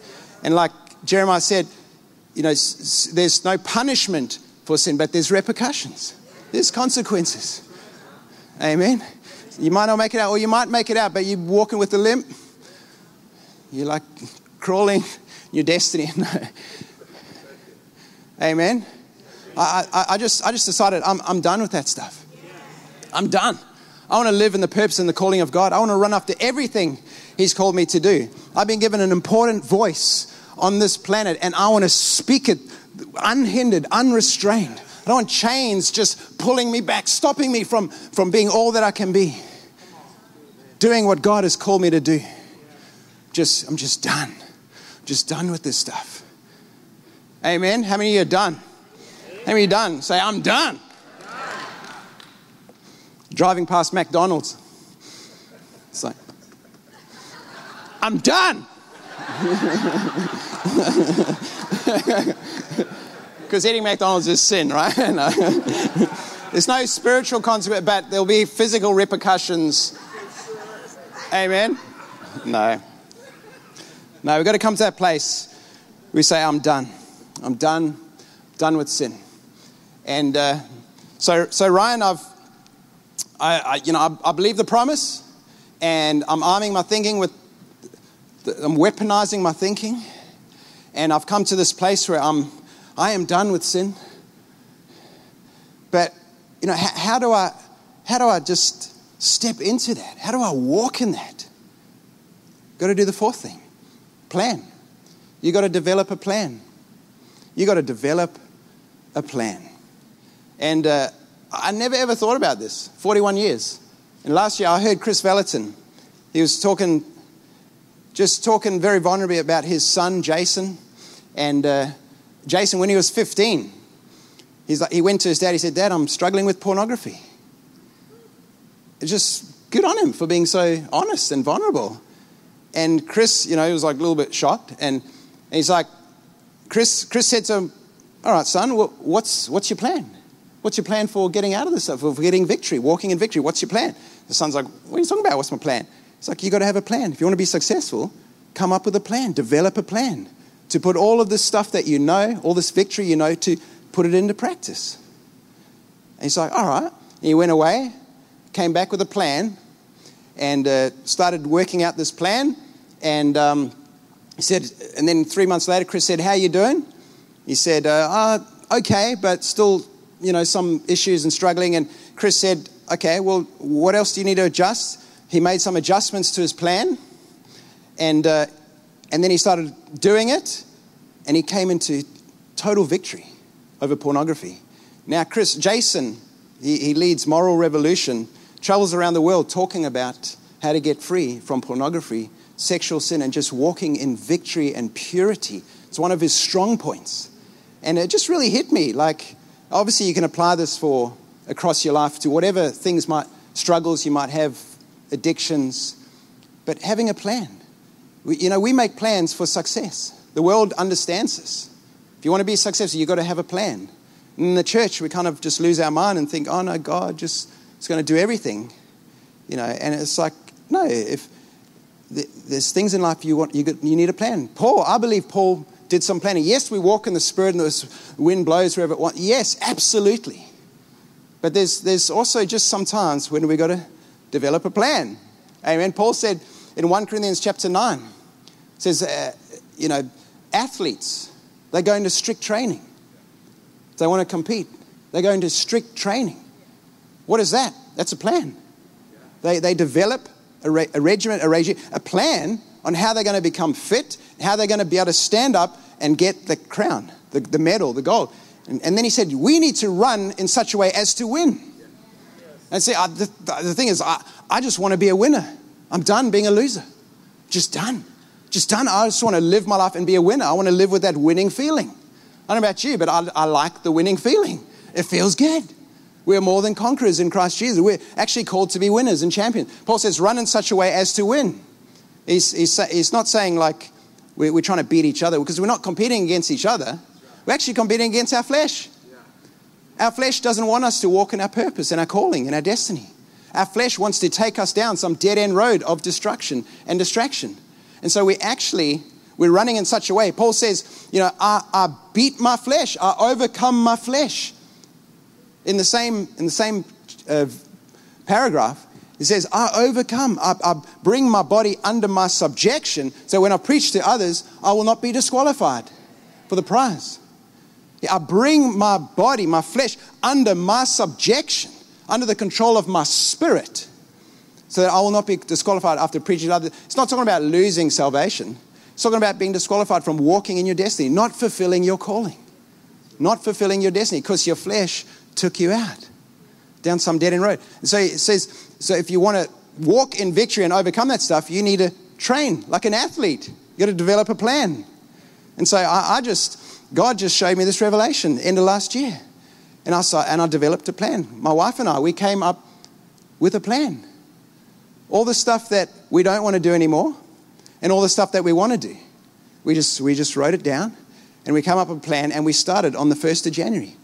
And like Jeremiah said, you know, there's no punishment for sin, but there's repercussions, there's consequences. Amen. You might not make it out, or you might make it out, but you're walking with a limp. You're like crawling your destiny. Amen. I, I, I, just, I just decided I'm, I'm done with that stuff. I'm done. I want to live in the purpose and the calling of God. I want to run after everything He's called me to do. I've been given an important voice on this planet, and I want to speak it unhindered, unrestrained. I don't want chains just pulling me back, stopping me from, from being all that I can be. Doing what God has called me to do. Just, I'm just done just done with this stuff. Amen. How many of you are done? How many of you are done? Say, I'm done. Driving past McDonald's. It's like, I'm done. Because eating McDonald's is sin, right? no. There's no spiritual consequence, but there'll be physical repercussions. Amen? No. No, we've got to come to that place we say, I'm done. I'm done, done with sin. And uh, so, so Ryan, I've, I, I you know, I, I, believe the promise, and I'm arming my thinking with, I'm weaponizing my thinking, and I've come to this place where I'm, I am done with sin. But, you know, how, how do I, how do I just step into that? How do I walk in that? Got to do the fourth thing plan. You got to develop a plan. You got to develop a plan. And uh, I never ever thought about this. 41 years. And last year I heard Kris Vallotton. He was talking, just talking very vulnerably about his son Jason. And uh, Jason, when he was 15, he's like, he went to his dad. He said, "Dad, I'm struggling with pornography." It's just good on him for being so honest and vulnerable. And Kris, you know, he was like a little bit shocked. And, and he's like, Kris, Kris said to him, All right, son, what's, what's your plan? What's your plan for getting out of this stuff, for getting victory, walking in victory? What's your plan? The son's like, What are you talking about? What's my plan? It's like, you got to have a plan. If you want to be successful, come up with a plan, develop a plan to put all of this stuff that you know, all this victory you know, to put it into practice. And he's like, All right. And he went away, came back with a plan, and uh, started working out this plan. And um, he said, and then three months later, Kris said, "How you doing?" He said, uh, oh, "Okay, but still, you know, some issues and struggling." And Kris said, "Okay, well, what else do you need to adjust?" He made some adjustments to his plan, and uh, and then he started doing it, and he came into total victory over pornography. Now, Kris, Jason, he, he leads Moral Revolution travels around the world talking about how to get free from pornography, sexual sin, and just walking in victory and purity. It's one of his strong points. And it just really hit me. Like, obviously, you can apply this for across your life to whatever things might, struggles you might have, addictions, but having a plan. We, you know, we make plans for success. The world understands this. If you want to be successful, you've got to have a plan. In the church, we kind of just lose our mind and think, oh no, God just is going to do everything, you know. And it's like, no, if there's things in life you want, you, you need a plan. Paul, I believe Paul did some planning. Yes, we walk in the spirit and the wind blows wherever it wants. Yes, absolutely. But there's, there's also just sometimes when we've got to develop a plan. Amen. Paul said in 1 Corinthians chapter 9, says, uh, you know, athletes, they go into strict training. They want to compete. They go into strict training. What is that? That's a plan. They, they develop a, re, a regiment, a regime, a plan on how they're going to become fit, how they're going to be able to stand up and get the crown, the, the medal, the gold. And, and, then he said, We need to run in such a way as to win. And see, I, the, the thing is, I, I just want to be a winner. I'm done being a loser. Just done. Just done. I just want to live my life and be a winner. I want to live with that winning feeling. I don't know about you, but I, I like the winning feeling. It feels good. We're more than conquerors in Christ Jesus. We're actually called to be winners and champions. Paul says, run in such a way as to win. He's, he's, he's not saying like we're, we're, trying to beat each other because we're not competing against each other. We're actually competing against our flesh. Our flesh doesn't want us to walk in our purpose and our calling and our destiny. Our flesh wants to take us down some dead end road of destruction and distraction. And so we actually, we're running in such a way. Paul says, you know, I, I beat my flesh, I overcome my flesh in the same, in the same uh, paragraph, he says, I overcome, I, I bring my body under my subjection, so when I preach to others, I will not be disqualified for the prize. I bring my body, my flesh, under my subjection, under the control of my spirit, so that I will not be disqualified after preaching to others. It's not talking about losing salvation. It's talking about being disqualified from walking in your destiny, not fulfilling your calling, not fulfilling your destiny, because your flesh took you out down some dead end road. And so it says, so if you want to walk in victory and overcome that stuff, you need to train like an athlete. You got to develop a plan. And so I, I just, God just showed me this revelation end of last year. And I saw, and I developed a plan. My wife and I, we came up with a plan. All the stuff that we don't want to do anymore, and all the stuff that we want to do. We just, we just wrote it down, and we come up with a plan, and we started on the 1st of January.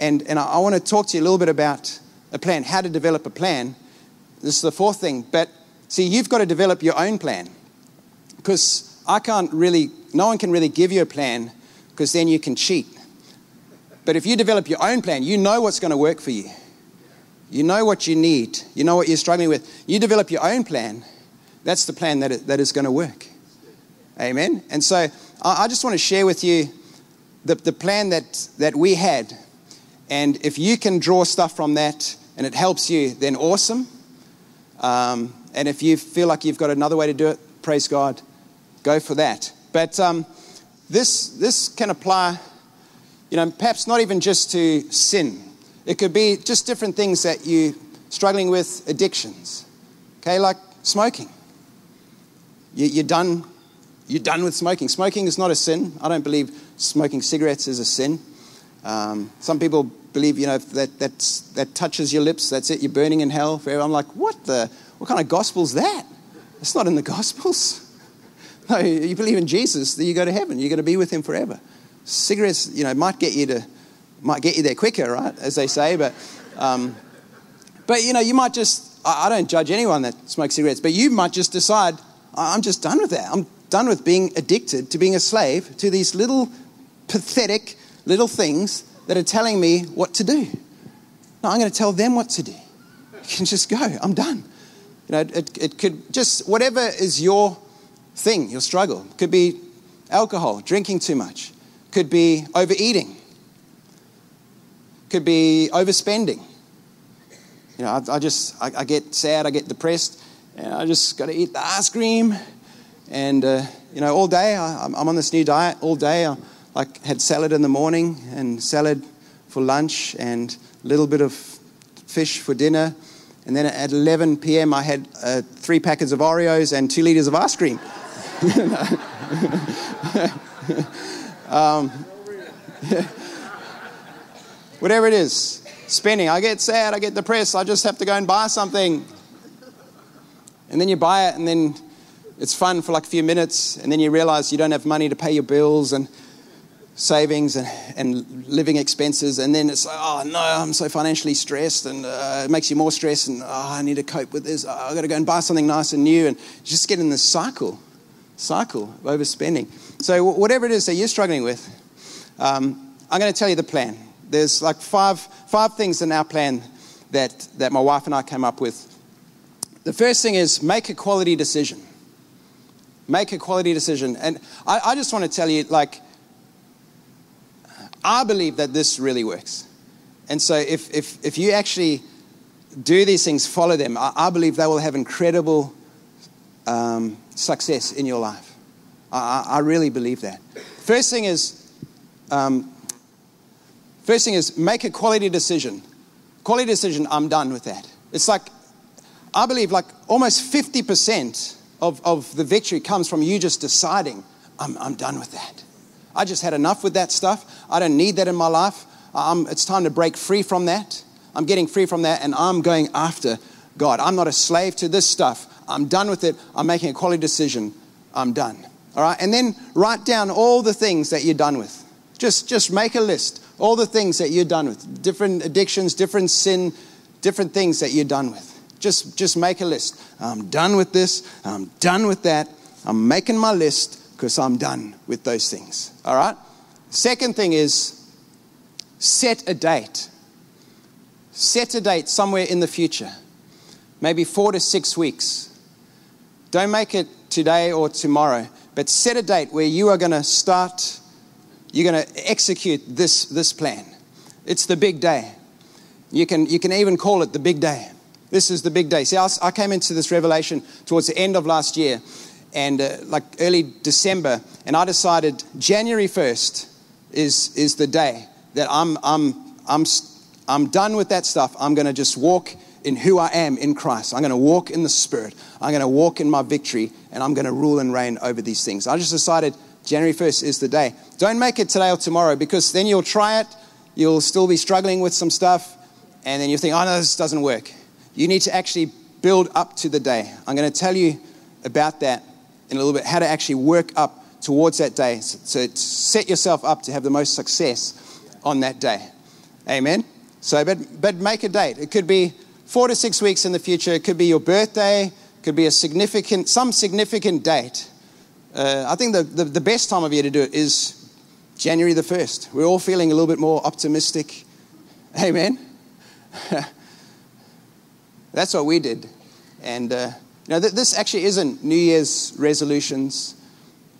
And, and I, I want to talk to you a little bit about a plan, how to develop a plan. This is the fourth thing. But see, you've got to develop your own plan. Because I can't really, no one can really give you a plan because then you can cheat. But if you develop your own plan, you know what's going to work for you. You know what you need. You know what you're struggling with. You develop your own plan. That's the plan that, that is going to work. Amen. And so I, I just want to share with you the, the plan that, that we had. And if you can draw stuff from that and it helps you, then awesome. Um, and if you feel like you've got another way to do it, praise God, go for that. But um, this, this can apply, you know, perhaps not even just to sin. It could be just different things that you're struggling with, addictions. Okay, like smoking. You, you're done. You're done with smoking. Smoking is not a sin. I don't believe smoking cigarettes is a sin. Um, some people believe, you know, that that's, that touches your lips, that's it. You're burning in hell forever. I'm like, what the? What kind of gospel's that? It's not in the gospels. No, you believe in Jesus, then you go to heaven. You're going to be with him forever. Cigarettes, you know, might get you to might get you there quicker, right? As they say, but um, but you know, you might just I, I don't judge anyone that smokes cigarettes, but you might just decide I'm just done with that. I'm done with being addicted to being a slave to these little pathetic little things that are telling me what to do. No, I'm going to tell them what to do. You can just go. I'm done. You know, it, it could just, whatever is your thing, your struggle. Could be alcohol, drinking too much. Could be overeating. Could be overspending. You know, I, I just, I, I, get sad, I get depressed, and I just got to eat the ice cream. And, uh, you know, all day, I, am on this new diet all day. I like, had salad in the morning and salad for lunch and a little bit of fish for dinner and then at 11 p.m., I had uh, three packets of Oreos and two liters of ice cream. um, whatever it is, spending. I get sad, I get depressed, I just have to go and buy something. And then you buy it, and then it's fun for like a few minutes, and then you realize you don't have money to pay your bills, and savings and, and living expenses, and then it's like, oh no, I'm so financially stressed, and uh, it makes you more stressed, and oh, I need to cope with this. Oh, I've got to go and buy something nice and new, and just get in this cycle, cycle of overspending. So whatever it is that you're struggling with, um, I'm going to tell you the plan. There's like five five things in our plan that that my wife and I came up with. The first thing is make a quality decision. Make a quality decision, and I, I just want to tell you, like I believe that this really works. And so if, if, if you actually do these things, follow them, I, I believe they will have incredible um, success in your life. I, I, really believe that. First thing is, um, first thing is make a quality decision. Quality decision, I'm done with that. It's like, I believe like almost 50% of, of the victory comes from you just deciding, I'm, I'm done with that. I just had enough with that stuff. I don't need that in my life. Um, it's time to break free from that. I'm getting free from that and I'm going after God. I'm not a slave to this stuff. I'm done with it. I'm making a quality decision. I'm done. All right? And then write down all the things that you're done with. Just, just make a list. All the things that you're done with. Different addictions, different sin, different things that you're done with. Just, just make a list. I'm done with this. I'm done with that. I'm making my list because I'm done with those things. All right? Second thing is set a date. Set a date somewhere in the future, maybe four to six weeks. Don't make it today or tomorrow, but set a date where you are going to start, you're going to execute this, this plan. It's the big day. You can, you can even call it the big day. This is the big day. See, I, I came into this revelation towards the end of last year, and uh, like early December, and I decided January 1st is, is the day that I'm, I'm, I'm, I'm done with that stuff. I'm going to just walk in who I am in Christ. I'm going to walk in the Spirit. I'm going to walk in my victory, and I'm going to rule and reign over these things. I just decided January 1st is the day. Don't make it today or tomorrow because then you'll try it, you'll still be struggling with some stuff, and then you think, oh no, this doesn't work. You need to actually build up to the day. I'm going to tell you about that in a little bit how to actually work up towards that day. So, set yourself up to have the most success on that day. Amen. So, but, but make a date. It could be four to six weeks in the future. It could be your birthday. It could be a significant, some significant date uh, I think the, the, the best time of year to do it is January the 1st. We're all feeling a little bit more optimistic. Amen. That's what we did. And uh, you know, th- this actually isn't New Year's resolutions.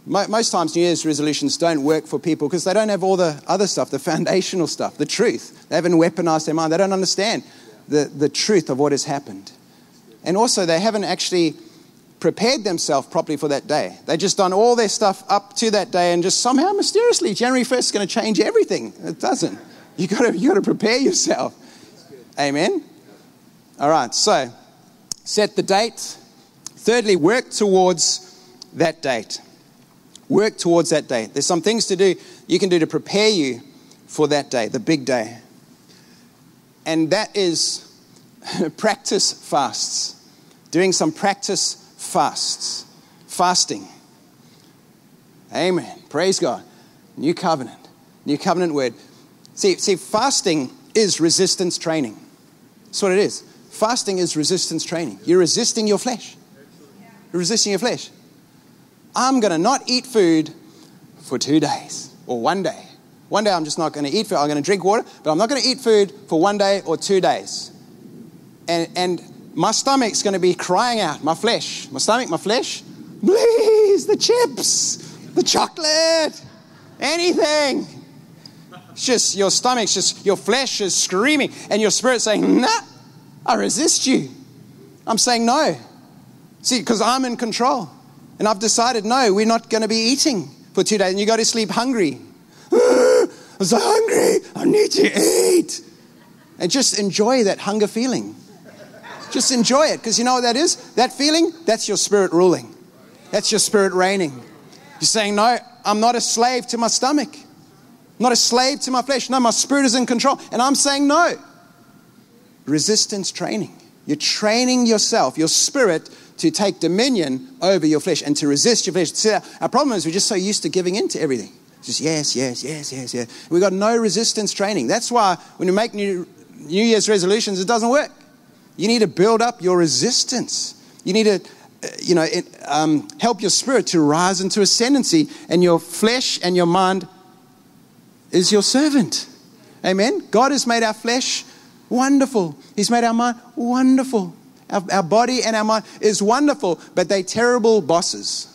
Mo- most times, New Year's resolutions don't work for people because they don't have all the other stuff, the foundational stuff, the truth. They haven't weaponized their mind. They don't understand the, the truth of what has happened. And also, they haven't actually prepared themselves properly for that day. They just done all their stuff up to that day, and just somehow mysteriously, January 1st is going to change everything. It doesn't. You've got you to prepare yourself. Amen. All right. So, set the date. Thirdly, work towards that date. Work towards that date. There's some things to do you can do to prepare you for that day, the big day. And that is practice fasts. Doing some practice fasts. Fasting. Amen. Praise God. New covenant. New covenant word. See, see, fasting is resistance training. That's what it is. Fasting is resistance training. You're resisting your flesh. Resisting your flesh. I'm going to not eat food for two days or one day. One day I'm just not going to eat food. I'm going to drink water, but I'm not going to eat food for one day or two days. And, and my stomach's going to be crying out, my flesh, my stomach, my flesh, please, the chips, the chocolate, anything. It's just your stomach's just, your flesh is screaming, and your spirit saying, nah, I resist you. I'm saying no. See, because I'm in control. And I've decided, no, we're not going to be eating for two days. And you go to sleep hungry. I'm so hungry. I need to eat. And just enjoy that hunger feeling. Just enjoy it. Because you know what that is? That feeling, that's your spirit ruling. That's your spirit reigning. You're saying, no, I'm not a slave to my stomach. I'm not a slave to my flesh. No, my spirit is in control. And I'm saying no. Resistance training. You're training yourself, your spirit, to take dominion over your flesh and to resist your flesh. See, our problem is we're just so used to giving in to everything. Just yes, yes, yes, yes, yes. We've got no resistance training. That's why when you make new, New Year's resolutions, it doesn't work. You need to build up your resistance. You need to, uh, you know, it, um, help your spirit to rise into ascendancy, and your flesh and your mind is your servant. Amen. God has made our flesh wonderful. He's made our mind wonderful. Our, our body and our mind is wonderful, but they're terrible bosses.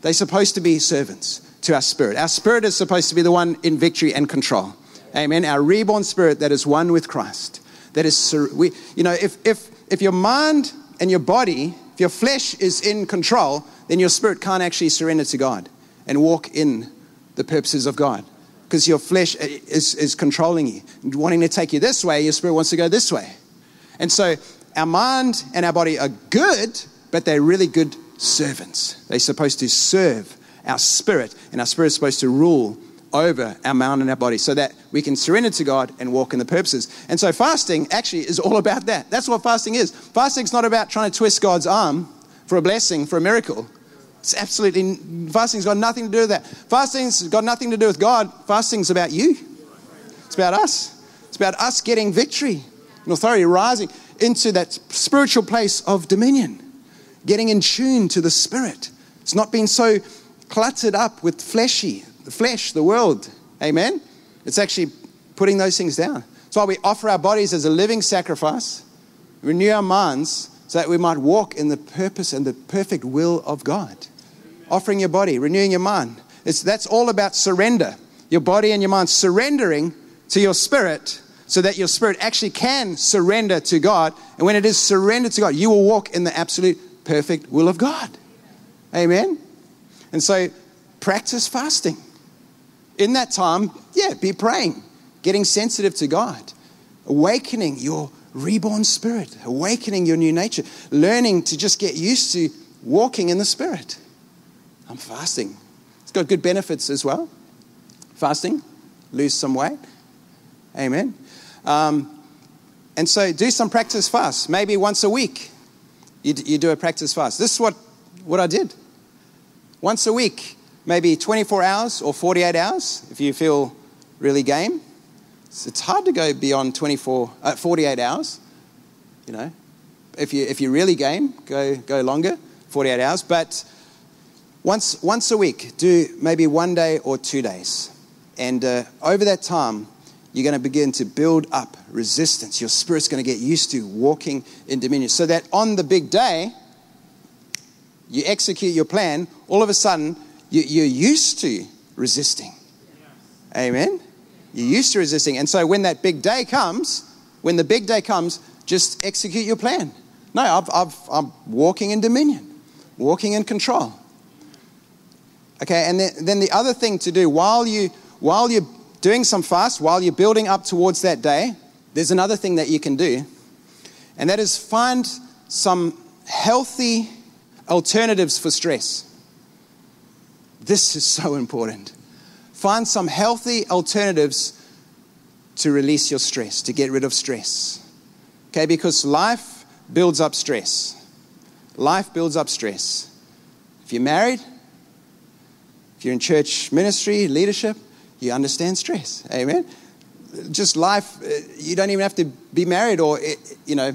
They're supposed to be servants to our spirit. Our spirit is supposed to be the one in victory and control. Amen. Our reborn spirit that is one with Christ. That is, we, you know, if, if, if your mind and your body, if your flesh is in control, then your spirit can't actually surrender to God and walk in the purposes of God. Because your flesh uh, is, is controlling you, wanting to take you this way, your spirit wants to go this way. And so our mind and our body are good, but they're really good servants. They're supposed to serve our spirit, and our spirit is supposed to rule over our mind and our body so that we can surrender to God and walk in the purposes. And so fasting actually is all about that. That's what fasting is. Fasting's not about trying to twist God's arm for a blessing, for a miracle. It's absolutely, fasting's got nothing to do with that. Fasting's got nothing to do with God. Fasting's about you. It's about us. It's about us getting victory and authority, rising into that spiritual place of dominion, getting in tune to the Spirit. It's not being so cluttered up with fleshy, the flesh, the world. Amen? It's actually putting those things down. That's why we offer our bodies as a living sacrifice, renew our minds so that we might walk in the purpose and the perfect will of God. Offering your body, renewing your mind. It's, that's all about surrender. Your body and your mind surrendering to your spirit so that your spirit actually can surrender to God. And when it is surrendered to God, you will walk in the absolute perfect will of God. Amen. And so practice fasting. In that time, yeah, be praying, getting sensitive to God, awakening your reborn spirit, awakening your new nature, learning to just get used to walking in the spirit. I'm fasting. It's got good benefits as well. Fasting, lose some weight. Amen. Um, and so do some practice fast. Maybe once a week, you, you do a practice fast. This is what, what I did. Once a week, maybe 24 hours or 48 hours, if you feel really game. It's, it's hard to go beyond 24, uh, 48 hours. You know, if you if you really game, go go longer, 48 hours. But Once, once a week, do maybe one day or two days. And uh, over that time, you're going to begin to build up resistance. Your spirit's going to get used to walking in dominion. So that on the big day, you execute your plan, all of a sudden, you, you're used to resisting. Amen? You're used to resisting. And so when that big day comes, when the big day comes, just execute your plan. No, I've, I've, I'm walking in dominion, walking in control. Okay, and then, then the other thing to do while, you, while you're doing some fast, while you're building up towards that day, there's another thing that you can do, and that is find some healthy alternatives for stress. This is so important. Find some healthy alternatives to release your stress, to get rid of stress. Okay, because life builds up stress. Life builds up stress. If you're married, if you're in church ministry, leadership, you understand stress. Amen. Just life, uh, you don't even have to be married or, uh, you know,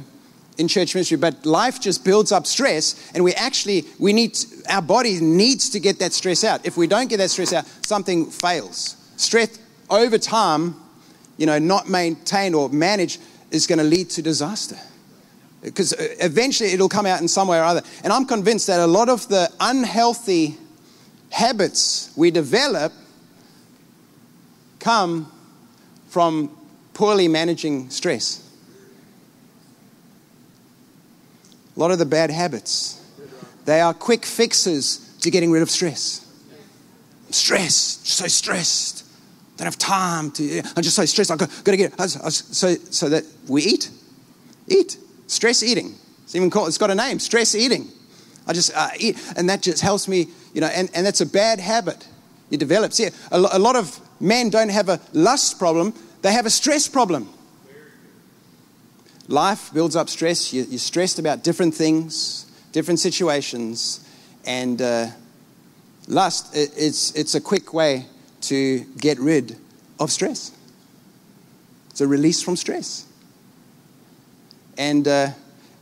in church ministry, but life just builds up stress, and we actually, we need, our body needs to get that stress out. If we don't get that stress out, something fails. Stress over time, you know, not maintained or managed is going to lead to disaster. Because uh, eventually it'll come out in some way or other. And I'm convinced that a lot of the unhealthy habits we develop come from poorly managing stress. A lot of the bad habits, they are quick fixes to getting rid of stress. I'm stressed, so stressed. Don't have time to. I'm just so stressed. I've got, got to get. So, so that we eat, eat. Stress eating. It's even called. It's got a name. Stress eating. I just uh, eat, and that just helps me. You know, and, and that's a bad habit. You develop. See, a, a lot of men don't have a lust problem. They have a stress problem. Life builds up stress. You're stressed about different things, different situations, and uh, lust, it's, it's a quick way to get rid of stress. It's a release from stress. And uh,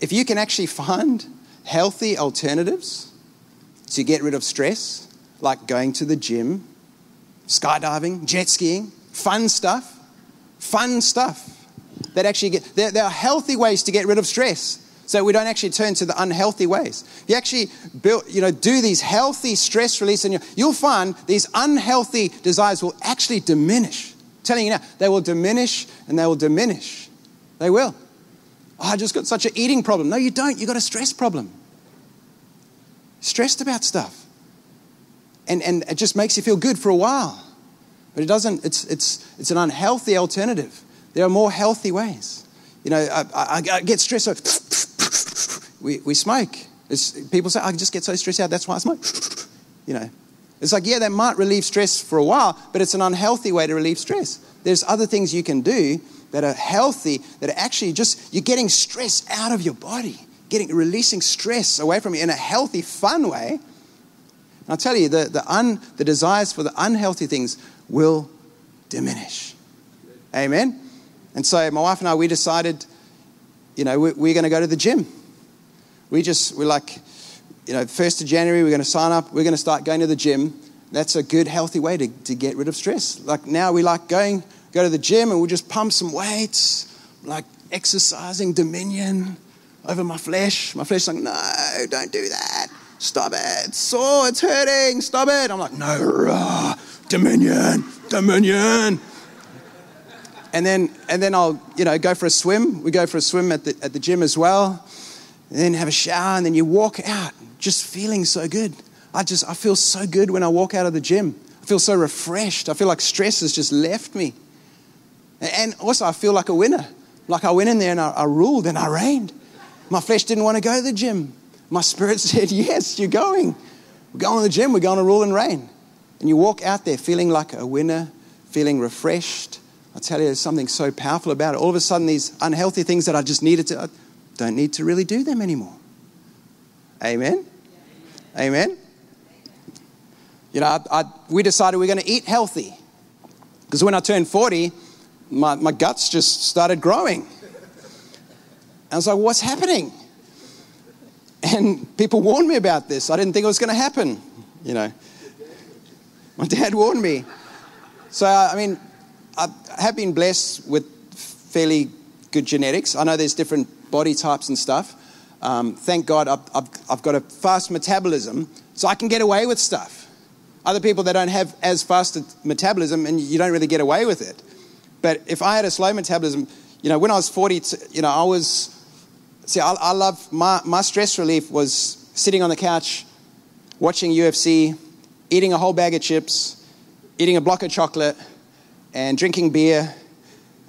if you can actually find healthy alternatives to get rid of stress, like going to the gym, skydiving, jet skiing, fun stuff, fun stuff that actually get, there, there are healthy ways to get rid of stress so we don't actually turn to the unhealthy ways. You actually build, you know, do these healthy stress release, and you'll find these unhealthy desires will actually diminish. I'm telling you now, they will diminish and they will diminish. They will. Oh, I just got such an eating problem. No, you don't. You got a stress problem. Stressed about stuff. And, and it just makes you feel good for a while. But it doesn't, it's, it's, it's an unhealthy alternative. There are more healthy ways. You know, I, I, I get stressed. So we, we smoke. It's, people say, oh, I just get so stressed out, that's why I smoke. You know, it's like, yeah, that might relieve stress for a while, but it's an unhealthy way to relieve stress. There's other things you can do that are healthy, that are actually just, you're getting stress out of your body, getting, releasing stress away from you in a healthy, fun way. And I'll tell you, the, the, un, the desires for the unhealthy things will diminish. Amen? And so my wife and I, we decided, you know, we're, we're going to go to the gym. We just, we're like, you know, 1st of January, we're going to sign up, we're going to start going to the gym. That's a good, healthy way to, to get rid of stress. Like now we like going, go to the gym and we'll just pump some weights, like exercising dominion over my flesh. My flesh like, no, don't do that. Stop it. It's it's hurting. Stop it. I'm like, no, rah, dominion, dominion and then and then I'll you know go for a swim. We go for a swim at the at the gym as well. And then have a shower, and then you walk out, just feeling so good. I just I feel so good when I walk out of the gym. I feel so refreshed. I feel like stress has just left me. And also I feel like a winner. Like I went in there and I, I ruled and I reigned. My flesh didn't want to go to the gym. My spirit said, Yes, you're going. We're going to the gym, we're going to rule and reign. And you walk out there feeling like a winner, feeling refreshed, I tell you, there's something so powerful about it. All of a sudden, these unhealthy things that I just needed to, I don't need to really do them anymore. Amen? Amen? You know, I, I, we decided we are going to eat healthy. Because when I turned 40, my, my guts just started growing. And I was like, what's happening? And people warned me about this. I didn't think it was going to happen. you know. My dad warned me. So, I mean, I have been blessed with fairly good genetics. I know there's different body types and stuff. Um, thank God I've, I've, I've got a fast metabolism, so I can get away with stuff. Other people, they don't have as fast a metabolism, and you don't really get away with it. But if I had a slow metabolism, you know, when I was 40, you know, I was, see, I, I love, my, my stress relief was sitting on the couch, watching UFC, eating a whole bag of chips, eating a block of chocolate, and drinking beer.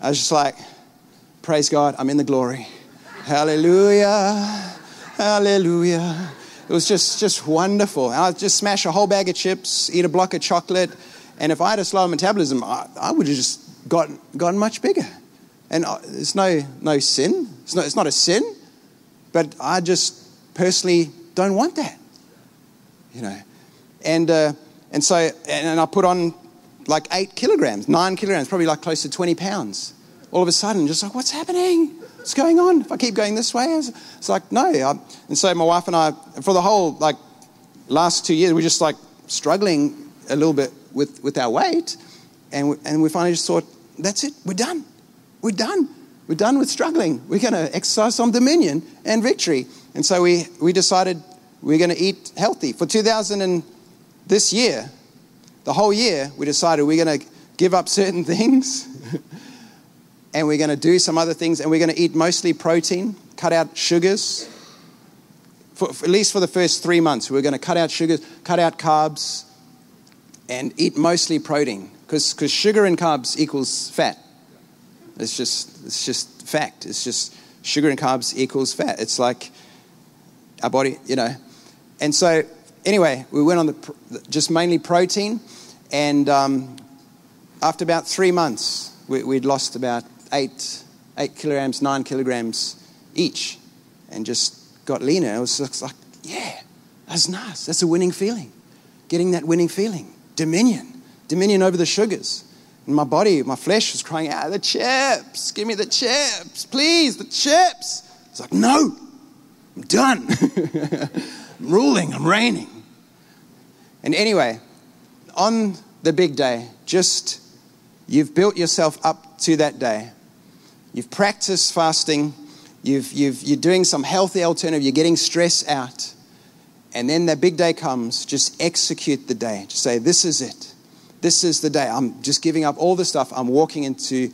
I was just like, praise God, I'm in the glory. Hallelujah, hallelujah. It was just, just wonderful. I'd just smash a whole bag of chips, eat a block of chocolate, and if I had a slow metabolism, I, I would have just gotten, gotten much bigger. And uh, it's no, no sin. It's it's not a sin, but I just personally don't want that. You know, and, uh, and so, and I put on like eight kilograms, nine kilograms, probably like close to 20 pounds. All of a sudden, just like, what's happening? What's going on? If I keep going this way, it's like, no. I, and so my wife and I, for the whole like last two years, we're just like struggling a little bit with, with our weight. And we, and we finally just thought, that's it, we're done. We're done. We're done with struggling. We're going to exercise some dominion and victory. And so we, we decided we're going to eat healthy. For 2000 and this year, the whole year, we decided we're going to give up certain things and we're going to do some other things and we're going to eat mostly protein, cut out sugars. For, for, at least for the first three months, we're going to cut out sugars, cut out carbs, and eat mostly protein because sugar and carbs equals fat. It's just, it's just fact. It's just sugar and carbs equals fat. It's like our body, you know. And so, anyway, we went on the just mainly protein, and um, after about three months, we, would lost about eight, eight kilograms, nine kilograms each, and just got leaner. It was like, yeah, that's nice. That's a winning feeling. Getting that winning feeling, dominion, dominion over the sugars. And my body, my flesh was crying out, the chips, give me the chips, please, the chips. It's like, no, I'm done. I'm ruling, I'm reigning. And anyway, on the big day, just you've built yourself up to that day. You've practiced fasting, you've, you've, you're doing some healthy alternative, you're getting stress out. And then that big day comes, just execute the day. Just say, This is it this is the day. I'm just giving up all the stuff. I'm walking into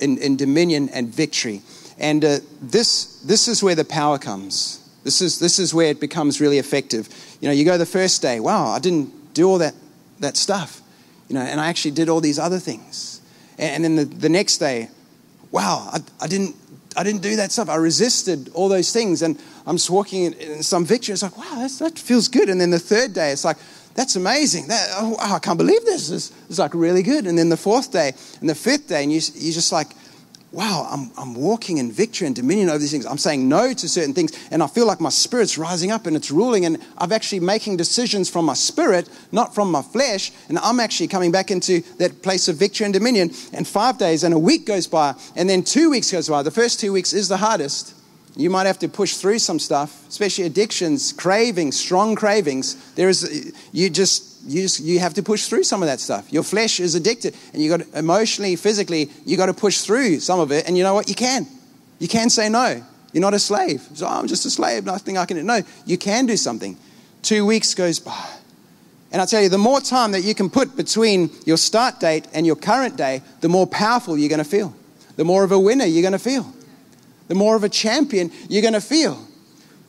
in, in dominion and victory. And uh, this, this is where the power comes. This is, this is where it becomes really effective. You know, you go the first day, wow, I didn't do all that, that stuff. You know, and I actually did all these other things. And, and then the, the next day, wow, I, I, didn't, I didn't do that stuff. I resisted all those things. And I'm just walking in, in some victory. It's like, wow, that feels good. And then the third day, it's like, that's amazing. That, oh, I can't believe this. It's, like really good. And then the fourth day and the fifth day, and you, you're just like, wow, I'm, I'm walking in victory and dominion over these things. I'm saying no to certain things, and I feel like my spirit's rising up and it's ruling, and I'm actually making decisions from my spirit, not from my flesh, and I'm actually coming back into that place of victory and dominion. And five days and a week goes by, and then two weeks goes by. The first two weeks is the hardest. You might have to push through some stuff, especially addictions, cravings, strong cravings. There is, you just, you just, you have to push through some of that stuff. Your flesh is addicted, and you got to, emotionally, physically, you got to push through some of it. And you know what? You can. You can say no. You're not a slave. So oh, I'm just a slave. Nothing I can do. No, you can do something. Two weeks goes by. And I tell you, the more time that you can put between your start date and your current day, the more powerful you're going to feel. The more of a winner you're going to feel the more of a champion you're going to feel.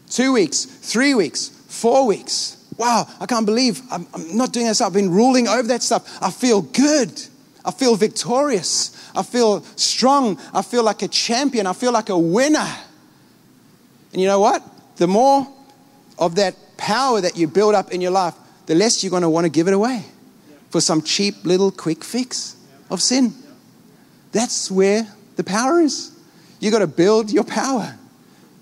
Two weeks, three weeks, four weeks. Wow, I can't believe I'm, I'm, not doing this. I've been ruling over that stuff. I feel good. I feel victorious. I feel strong. I feel like a champion. I feel like a winner. And you know what? The more of that power that you build up in your life, the less you're going to want to give it away for some cheap little quick fix of sin. That's where the power is. You got to build your power,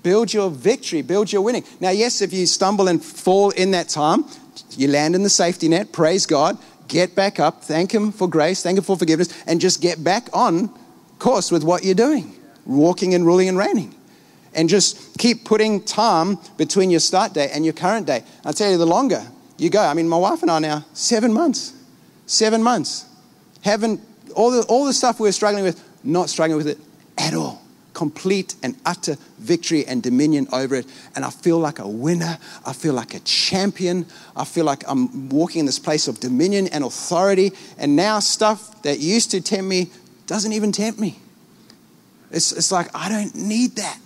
build your victory, build your winning. Now, yes, if you stumble and fall in that time, you land in the safety net, praise God, get back up, thank Him for grace, thank Him for forgiveness, and just get back on course with what you're doing, walking and ruling and reigning. And just keep putting time between your start date and your current day. I tell you, the longer you go. I mean, my wife and I now, seven months. Seven months. Haven't, all the, all the stuff we we're struggling with, not struggling with it at all complete and utter victory and dominion over it. And I feel like a winner. I feel like a champion. I feel like I'm walking in this place of dominion and authority. And now stuff that used to tempt me doesn't even tempt me. It's, it's like I don't need that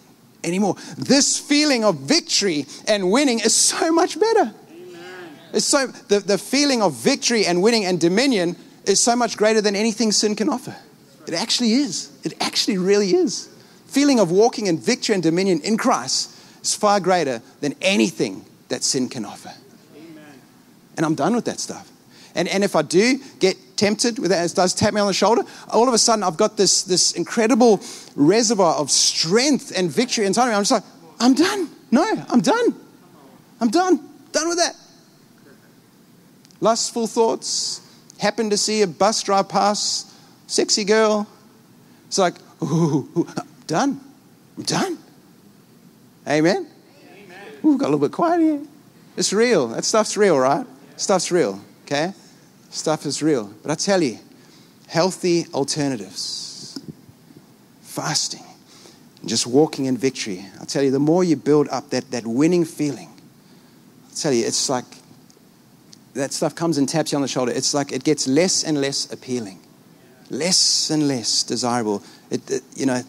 anymore. This feeling of victory and winning is so much better. Amen. It's so the, the feeling of victory and winning and dominion is so much greater than anything sin can offer. It actually is. It actually really is feeling of walking in victory and dominion in Christ is far greater than anything that sin can offer. Amen. And I'm done with that stuff. And, and if I do get tempted with that, it does tap me on the shoulder, all of a sudden I've got this, this incredible reservoir of strength and victory inside me. I'm just like, I'm done. No, I'm done. I'm done. Done with that. Lustful thoughts. Happen to see a bus drive past, sexy girl. It's like, ooh, Done. I'm done. Amen? Amen. Ooh, got a little bit quiet here. It's real. That stuff's real, right? Stuff's real, okay? Stuff is real. But I tell you, healthy alternatives, fasting, and just walking in victory. I tell you, the more you build up that, that winning feeling, I tell you, it's like that stuff comes and taps you on the shoulder. It's like it gets less and less appealing, less and less desirable. It, it, you know,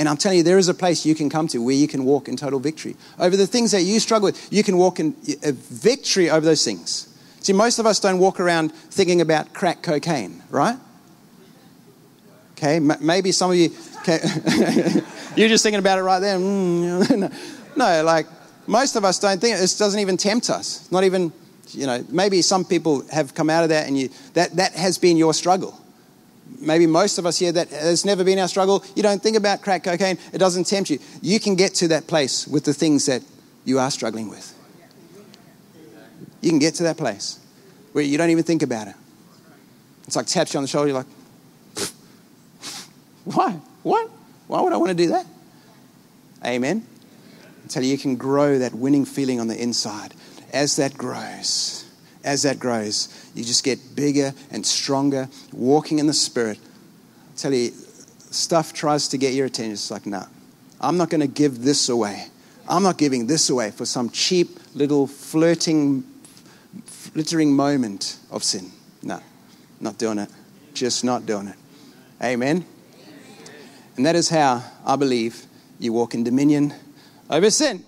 and I'm telling you, there is a place you can come to where you can walk in total victory. Over the things that you struggle with, you can walk in victory over those things. See, most of us don't walk around thinking about crack cocaine, right? Okay, maybe some of you, okay, you're just thinking about it right there. Mm, no, like most of us don't think it. Doesn't even tempt us. Not even, you know, maybe some people have come out of that and you, that, that has been your struggle maybe most of us here that has never been our struggle, you don't think about crack cocaine, it doesn't tempt you. You can get to that place with the things that you are struggling with. You can get to that place where you don't even think about it. It's like taps you on the shoulder, you're like, why? What? Why would I want to do that? Amen. Tell you, you can grow that winning feeling on the inside. As that grows, as that grows, you just get bigger and stronger, walking in the Spirit. I tell you, stuff tries to get your attention. It's like, no, I'm not going to give this away. I'm not giving this away for some cheap little flirting, flittering moment of sin. No, not doing it. Just not doing it. Amen. And that is how I believe you walk in dominion over sin.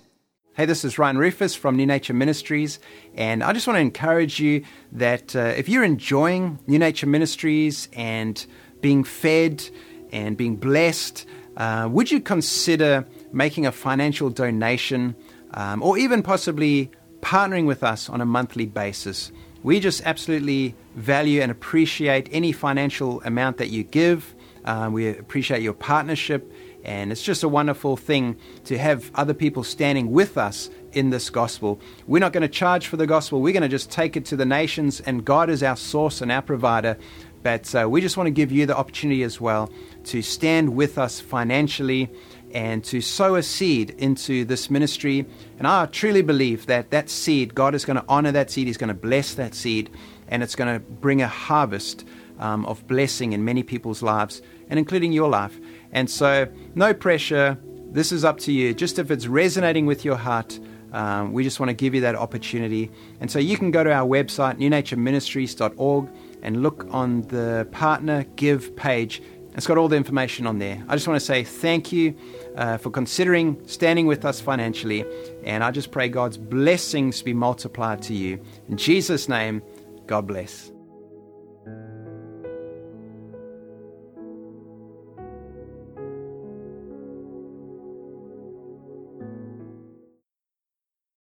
Hey, this is Ryan Rufus from New Nature Ministries, and I just want to encourage you that uh, if you're enjoying New Nature Ministries and being fed and being blessed, uh, would you consider making a financial donation um, or even possibly partnering with us on a monthly basis? We just absolutely value and appreciate any financial amount that you give. Uh, we appreciate your partnership and it's just a wonderful thing to have other people standing with us in this gospel. We're not going to charge for the gospel, we're going to just take it to the nations, and God is our source and our provider. But uh, we just want to give you the opportunity as well to stand with us financially and to sow a seed into this ministry. And I truly believe that that seed, God is going to honor that seed, He's going to bless that seed, and it's going to bring a harvest um, of blessing in many people's lives, and including your life. And so, no pressure. This is up to you. Just if it's resonating with your heart, um, we just want to give you that opportunity. And so, you can go to our website, newnatureministries.org, and look on the partner give page. It's got all the information on there. I just want to say thank you uh, for considering standing with us financially. And I just pray God's blessings be multiplied to you. In Jesus' name, God bless.